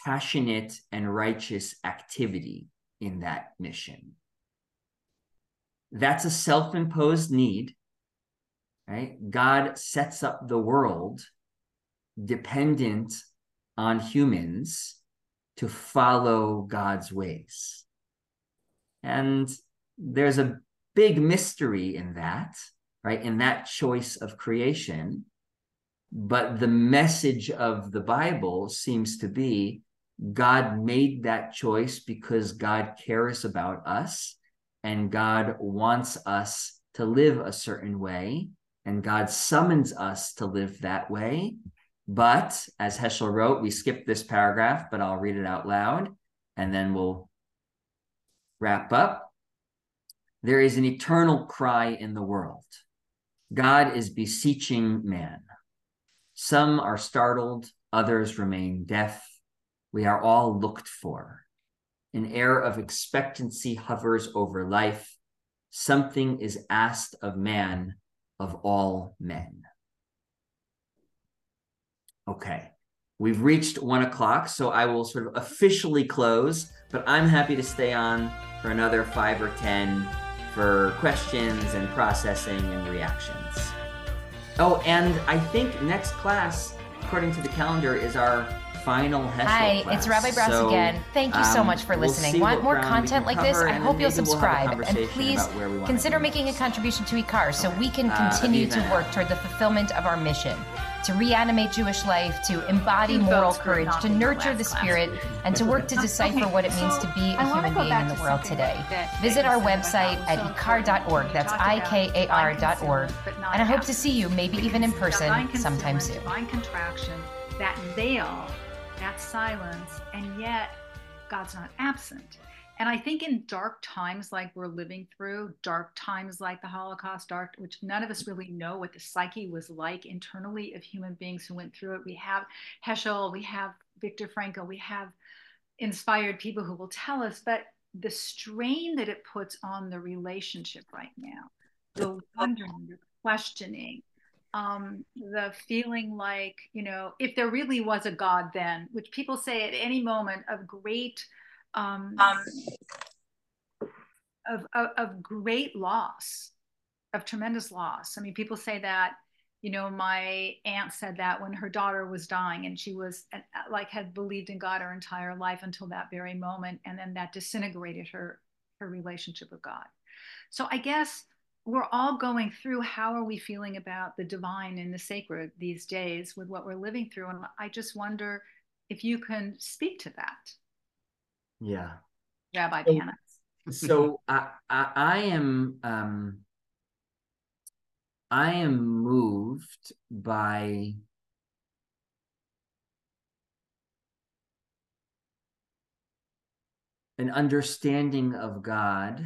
passionate and righteous activity in that mission. That's a self imposed need, right? God sets up the world dependent on humans to follow God's ways. And there's a big mystery in that, right? In that choice of creation. But the message of the Bible seems to be God made that choice because God cares about us and God wants us to live a certain way and God summons us to live that way. But as Heschel wrote, we skipped this paragraph, but I'll read it out loud and then we'll wrap up. There is an eternal cry in the world. God is beseeching man. Some are startled, others remain deaf. We are all looked for. An air of expectancy hovers over life. Something is asked of man, of all men. Okay, we've reached one o'clock, so I will sort of officially close, but I'm happy to stay on for another five or 10 for questions and processing and reactions. Oh, and I think next class, according to the calendar, is our final Heschel Hi, class. it's Rabbi Brous So, again. Thank you so um, much for we'll listening. Want more content like this? I hope you'll maybe we'll subscribe. And please about where we wanna consider making a contribution to IKAR so we can Uh, continue to work toward the fulfillment of our mission. To reanimate Jewish life, to embody moral courage, to nurture the spirit, and to work to decipher Okay, what it means so to be a I human being in the to world today. Visit our website at ikar.org. That's You talked about I-K-A-R.org. divine consent, but not And I hope to see you, maybe even in person, sometime soon. Divine contraction, that veil, that silence, and yet God's not absent. And I think in dark times like we're living through, dark times like the Holocaust, dark, which none of us really know what the psyche was like internally of human beings who went through it. We have Heschel, we have Viktor Frankl, we have inspired people who will tell us, but the strain that it puts on the relationship right now, the wondering, the questioning, um, the feeling like, you know, if there really was a God then, which people say at any moment of great, um, of, of, of great loss, of tremendous loss. I mean, people say that, you know, my aunt said that when her daughter was dying and she was uh, like had believed in God her entire life until that very moment. And then that disintegrated her, her relationship with God. So I guess we're all going through how are we feeling about the divine and the sacred these days with what we're living through. And I just wonder if you can speak to that, Yeah. Rabbi So- Panitz. so I, I I am um I am moved by an understanding of God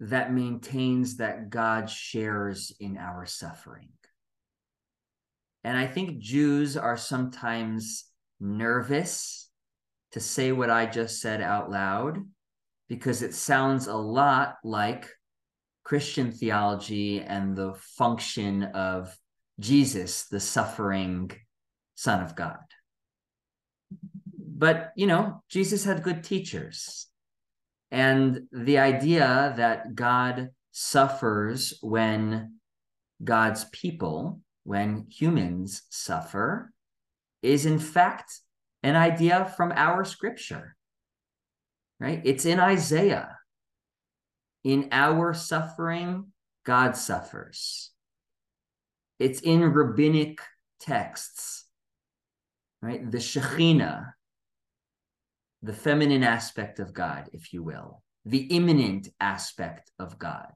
that maintains that God shares in our suffering. And I think Jews are sometimes nervous to say what I just said out loud because it sounds a lot like Christian theology and the function of Jesus, the suffering Son of God. But, you know, Jesus had good teachers. And the idea that God suffers when God's people, when humans suffer, is in fact an idea from our scripture, right? It's in Isaiah. In our suffering, God suffers. It's in rabbinic texts, right? The Shekhinah, the feminine aspect of God, if you will, the immanent aspect of God,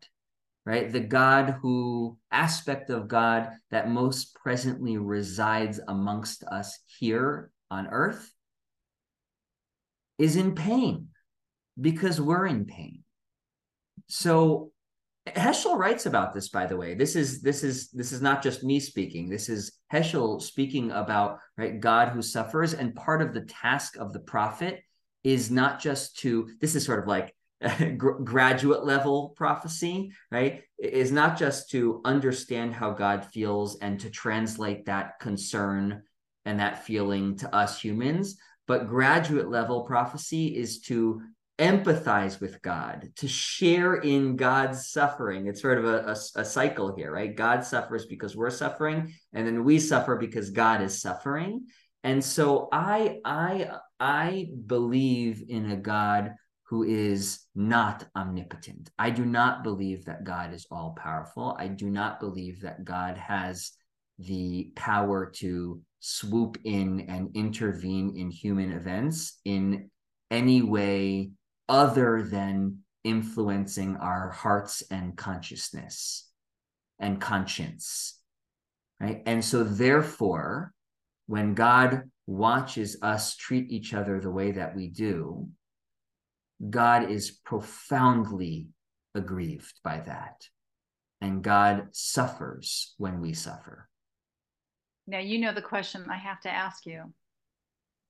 right? The God who, aspect of God that most presently resides amongst us here on earth is in pain because we're in pain. So Heschel writes about this, by the way. This is this is this is not just me speaking. This is Heschel speaking about right God who suffers, and part of the task of the prophet is not just to. This is sort of like graduate level prophecy, right? Is not just to understand how God feels and to translate that concern and that feeling to us humans, but graduate level prophecy is to empathize with God, to share in God's suffering. It's sort of a, a, a, cycle here, right? God suffers because we're suffering, and then we suffer because God is suffering. And so I I I believe in a God who is not omnipotent. I do not believe that God is all powerful. I do not believe that God has the power to swoop in and intervene in human events in any way other than influencing our hearts and consciousness and conscience right? And so therefore when god watches us treat each other the way that we do god is profoundly aggrieved by that. And god suffers when we suffer now you know the question i have to ask you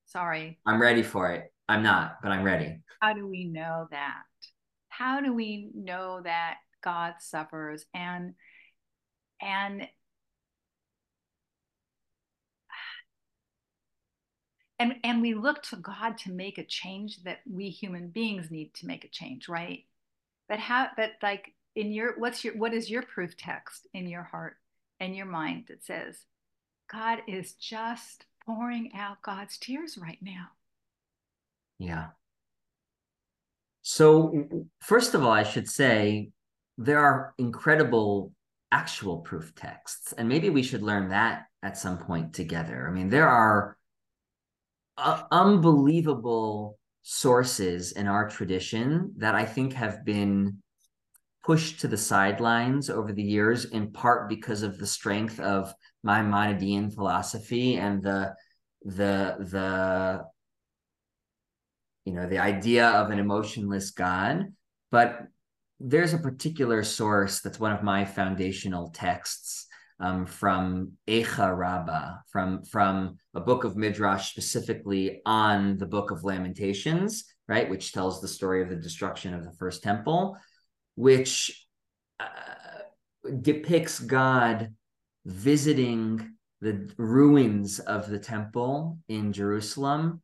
sorry i'm ready for it I'm not, but I'm ready. How do we know that? How do we know that God suffers and and and and we look to God to make a change that we human beings need to make a change, right? But how but like in your what's your what is your proof text in your heart and your mind that says God is just pouring out God's tears right now. Yeah. So, first of all, I should say there are incredible actual proof texts, and maybe we should learn that at some point together. I mean, there are uh, unbelievable sources in our tradition that I think have been pushed to the sidelines over the years, in part because of the strength of Maimonidean philosophy and the the the you know the idea of an emotionless God. But there's a particular source that's one of my foundational texts um, from Eicha Rabbah, from from a book of Midrash specifically on the book of Lamentations, right, which tells the story of the destruction of the first temple, which uh, depicts God visiting the ruins of the temple in Jerusalem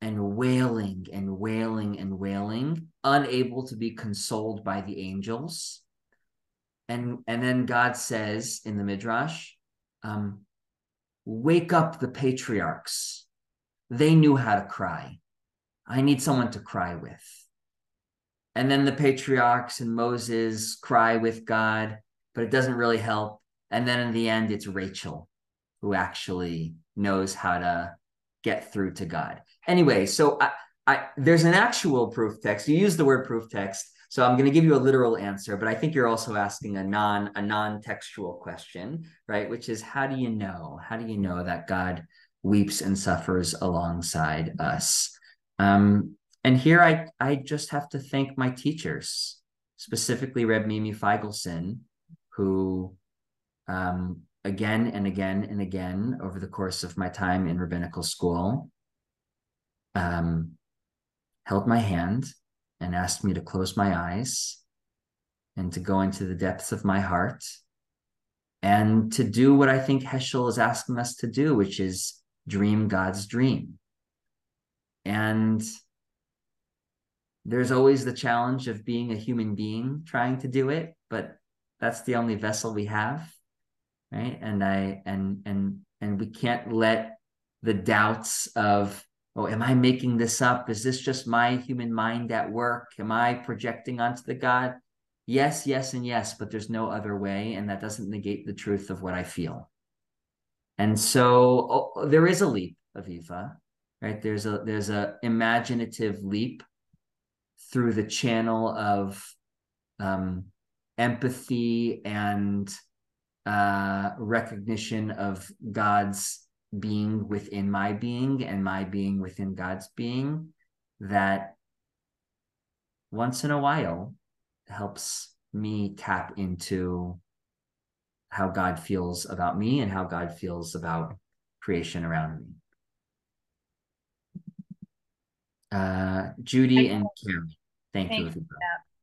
and wailing and wailing and wailing, unable to be consoled by the angels. And, and then God says in the Midrash, um, wake up the patriarchs. They knew how to cry. I need someone to cry with. And then the patriarchs and Moses cry with God, but it doesn't really help. And then in the end, it's Rachel who actually knows how to get through to God. Anyway, so I, I, there's an actual proof text. You use the word proof text, so I'm going to give you a literal answer, but I think you're also asking a non a non-textual question, right? Which is how do you know? How do you know that God weeps and suffers alongside us? Um, and here I I just have to thank my teachers, specifically Reb Mimi Feigelson, who um, again and again and again over the course of my time in rabbinical school um, held my hand and asked me to close my eyes and to go into the depths of my heart and to do what I think Heschel is asking us to do, which is dream God's dream. And there's always the challenge of being a human being trying to do it, but that's the only vessel we have. Right. And I, and, and, and we can't let the doubts of oh, am I making this up? Is this just my human mind at work? Am I projecting onto the God? Yes, yes, and yes, but there's no other way. And that doesn't negate the truth of what I feel. And so oh, there is a leap, Aviva, right? There's a there's a imaginative leap through the channel of um, empathy and uh, recognition of God's being within my being and my being within God's being that once in a while helps me tap into how God feels about me and how God feels about creation around me. Uh, Judy and Karen, thank, thank you.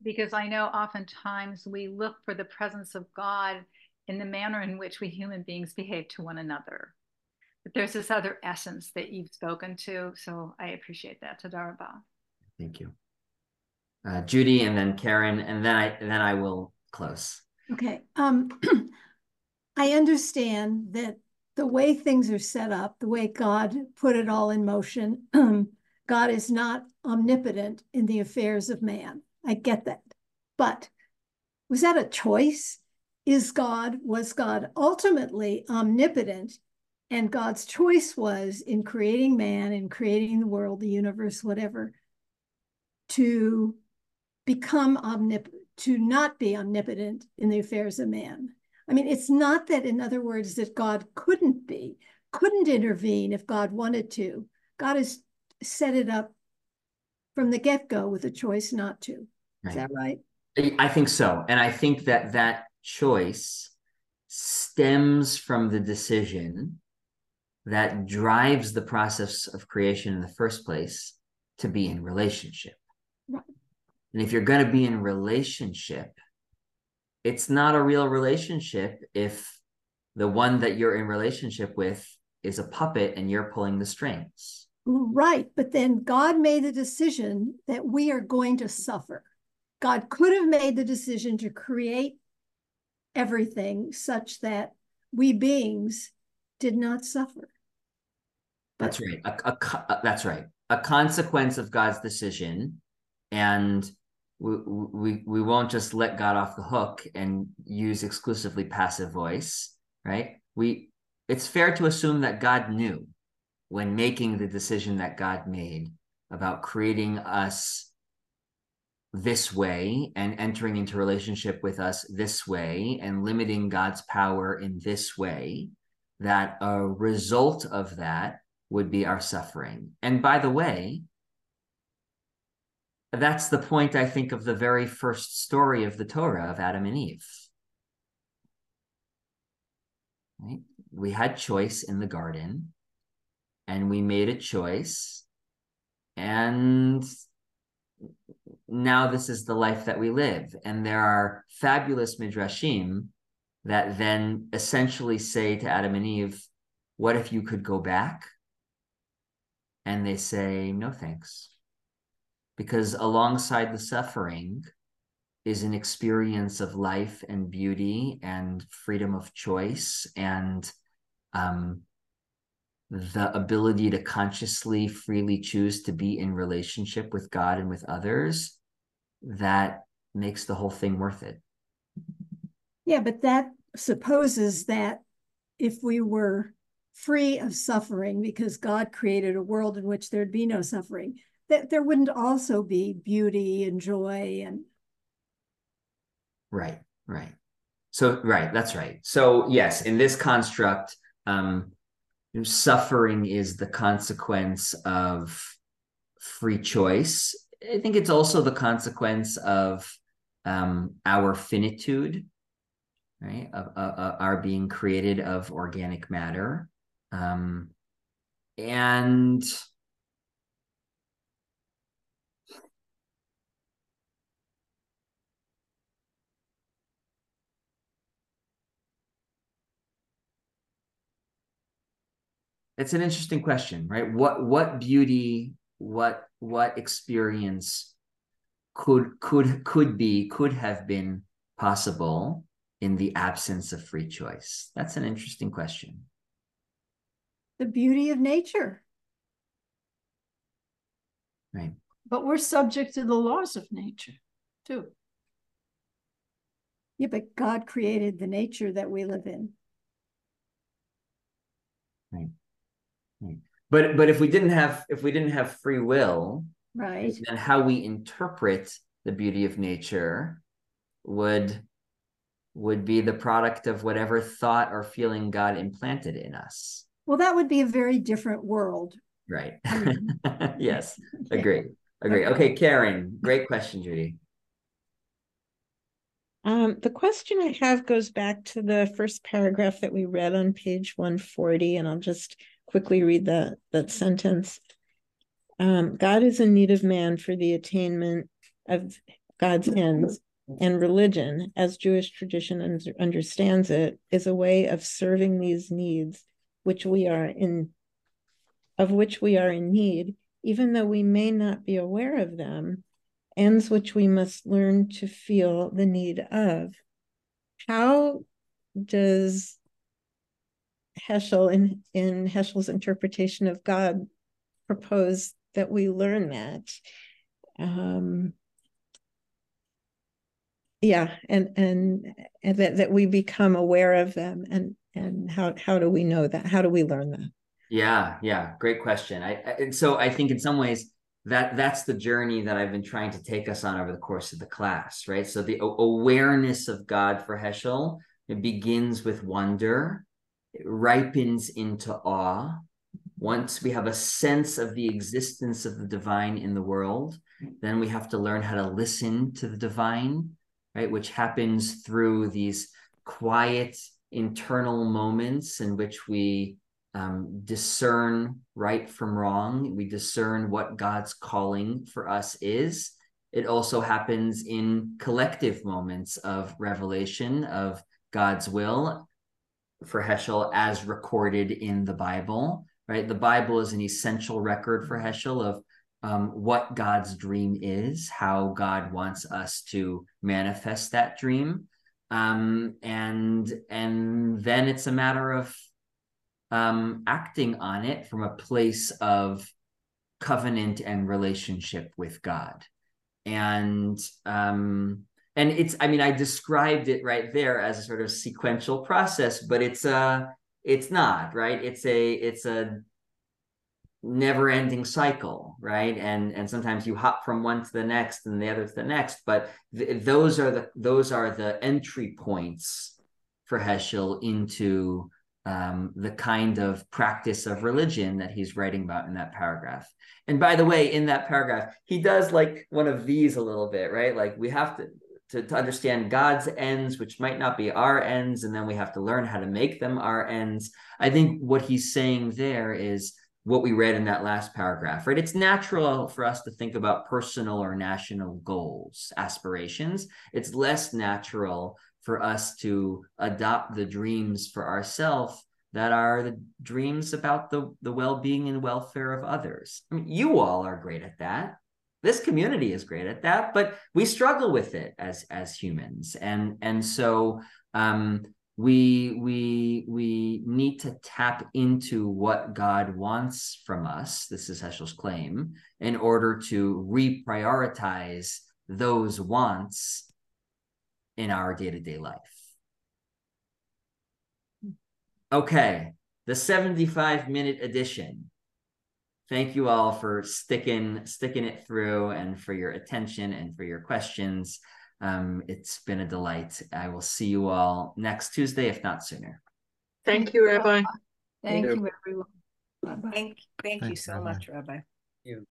Because I know oftentimes we look for the presence of God in the manner in which we human beings behave to one another but there's this other essence that you've spoken to. So I appreciate that. Tadaraba. Thank you. Uh, Judy and then Karen, and then I and then I will close. Okay. Um, I understand that the way things are set up, the way God put it all in motion, God is not omnipotent in the affairs of man. I get that. But was that a choice? Is God, was God ultimately omnipotent and God's choice was in creating man and creating the world, the universe, whatever, to become omnipotent, to not be omnipotent in the affairs of man. I mean, it's not that, in other words, that God couldn't be, couldn't intervene if God wanted to. God has set it up from the get go with a choice not to. Right. Is that right? I think so. And I think that that choice stems from the decision that drives the process of creation in the first place to be in relationship. Right. And if you're going to be in relationship, it's not a real relationship if the one that you're in relationship with is a puppet and you're pulling the strings. Right. But then God made the decision that we are going to suffer. God could have made the decision to create everything such that we beings did not suffer. That's right. A, a, a, that's right. A consequence of God's decision, and we, we we won't just let God off the hook and use exclusively passive voice, right? We it's fair to assume that God knew when making the decision that God made about creating us this way and entering into relationship with us this way and limiting God's power in this way, that a result of that would be our suffering. And by the way, that's the point, I think, of the very first story of the Torah of Adam and Eve. Right? We had choice in the garden, and we made a choice, and now this is the life that we live. And there are fabulous midrashim that then essentially say to Adam and Eve, What if you could go back? And they say, No, thanks. Because alongside the suffering is an experience of life and beauty and freedom of choice and um, the ability to consciously, freely choose to be in relationship with God and with others, that makes the whole thing worth it. Yeah, but that supposes that if we were free of suffering because God created a world in which there'd be no suffering, that there wouldn't also be beauty and joy and right, right. So right, that's right. So yes, in this construct, um, suffering is the consequence of free choice. I think it's also the consequence of um, our finitude, right? Of, uh, uh, our being created of organic matter. Um, and it's an interesting question, right? What what beauty, what what experience could could could be could have been possible in the absence of free choice? That's an interesting question. The beauty of nature. Right. But we're subject to the laws of nature too. Yeah, but God created the nature that we live in. Right. But but if we didn't have if we didn't have free will, right, then how we interpret the beauty of nature would would be the product of whatever thought or feeling God implanted in us. Well, that would be a very different world. Right. yes. Agree. Agree. Okay, Karen, great question, Judy. Um, the question I have goes back to the first paragraph that we read on page 140, and I'll just quickly read that that sentence. Um, God is in need of man for the attainment of God's ends, and religion, as Jewish tradition understands it, is a way of serving these needs, which we are in, of which we are in need, even though we may not be aware of them, ends which we must learn to feel the need of. How does Heschel in, in Heschel's interpretation of God proposed that we learn that. Um, yeah, and and and that, that we become aware of them and and how how do we know that? How do we learn that? Yeah, yeah, great question. I, I and so I think in some ways that that's the journey that I've been trying to take us on over the course of the class, right? So the awareness of God for Heschel it begins with wonder it ripens into awe. Once we have a sense of the existence of the divine in the world, then we have to learn how to listen to the divine, right? Which happens through these quiet internal moments in which we um, discern right from wrong. We discern what God's calling for us is. It also happens in collective moments of revelation of God's will for Heschel as recorded in the Bible, right? The Bible is an essential record for Heschel of um, what God's dream is, how God wants us to manifest that dream. Um, and and then it's a matter of um, acting on it from a place of covenant and relationship with God. And um, and it's I mean I described it right there as a sort of sequential process, but it's a it's not right. It's a it's a never ending cycle right? And and sometimes you hop from one to the next and the other to the next but th- those are the those are the entry points for heschel into um, the kind of practice of religion that he's writing about in that paragraph. And by the way in that paragraph he does like one of these a little bit right? Like we have to to, to understand God's ends, which might not be our ends, and then we have to learn how to make them our ends. I think what he's saying there is what we read in that last paragraph, right? It's natural for us to think about personal or national goals, aspirations. It's less natural for us to adopt the dreams for ourselves that are the dreams about the, the well-being and welfare of others. I mean, you all are great at that. This community is great at that, but we struggle with it as as humans. And and so um we we we need to tap into what God wants from us. This is Heschel's claim in order to reprioritize those wants in our day-to-day life. Okay, the 75 minute edition. Thank you all for sticking sticking it through and for your attention and for your questions. Um, it's been a delight. I will see you all next Tuesday, if not sooner. Thank you, Rabbi. Thank you, everyone. Thank, thank you so Rabbi. much, Rabbi. You.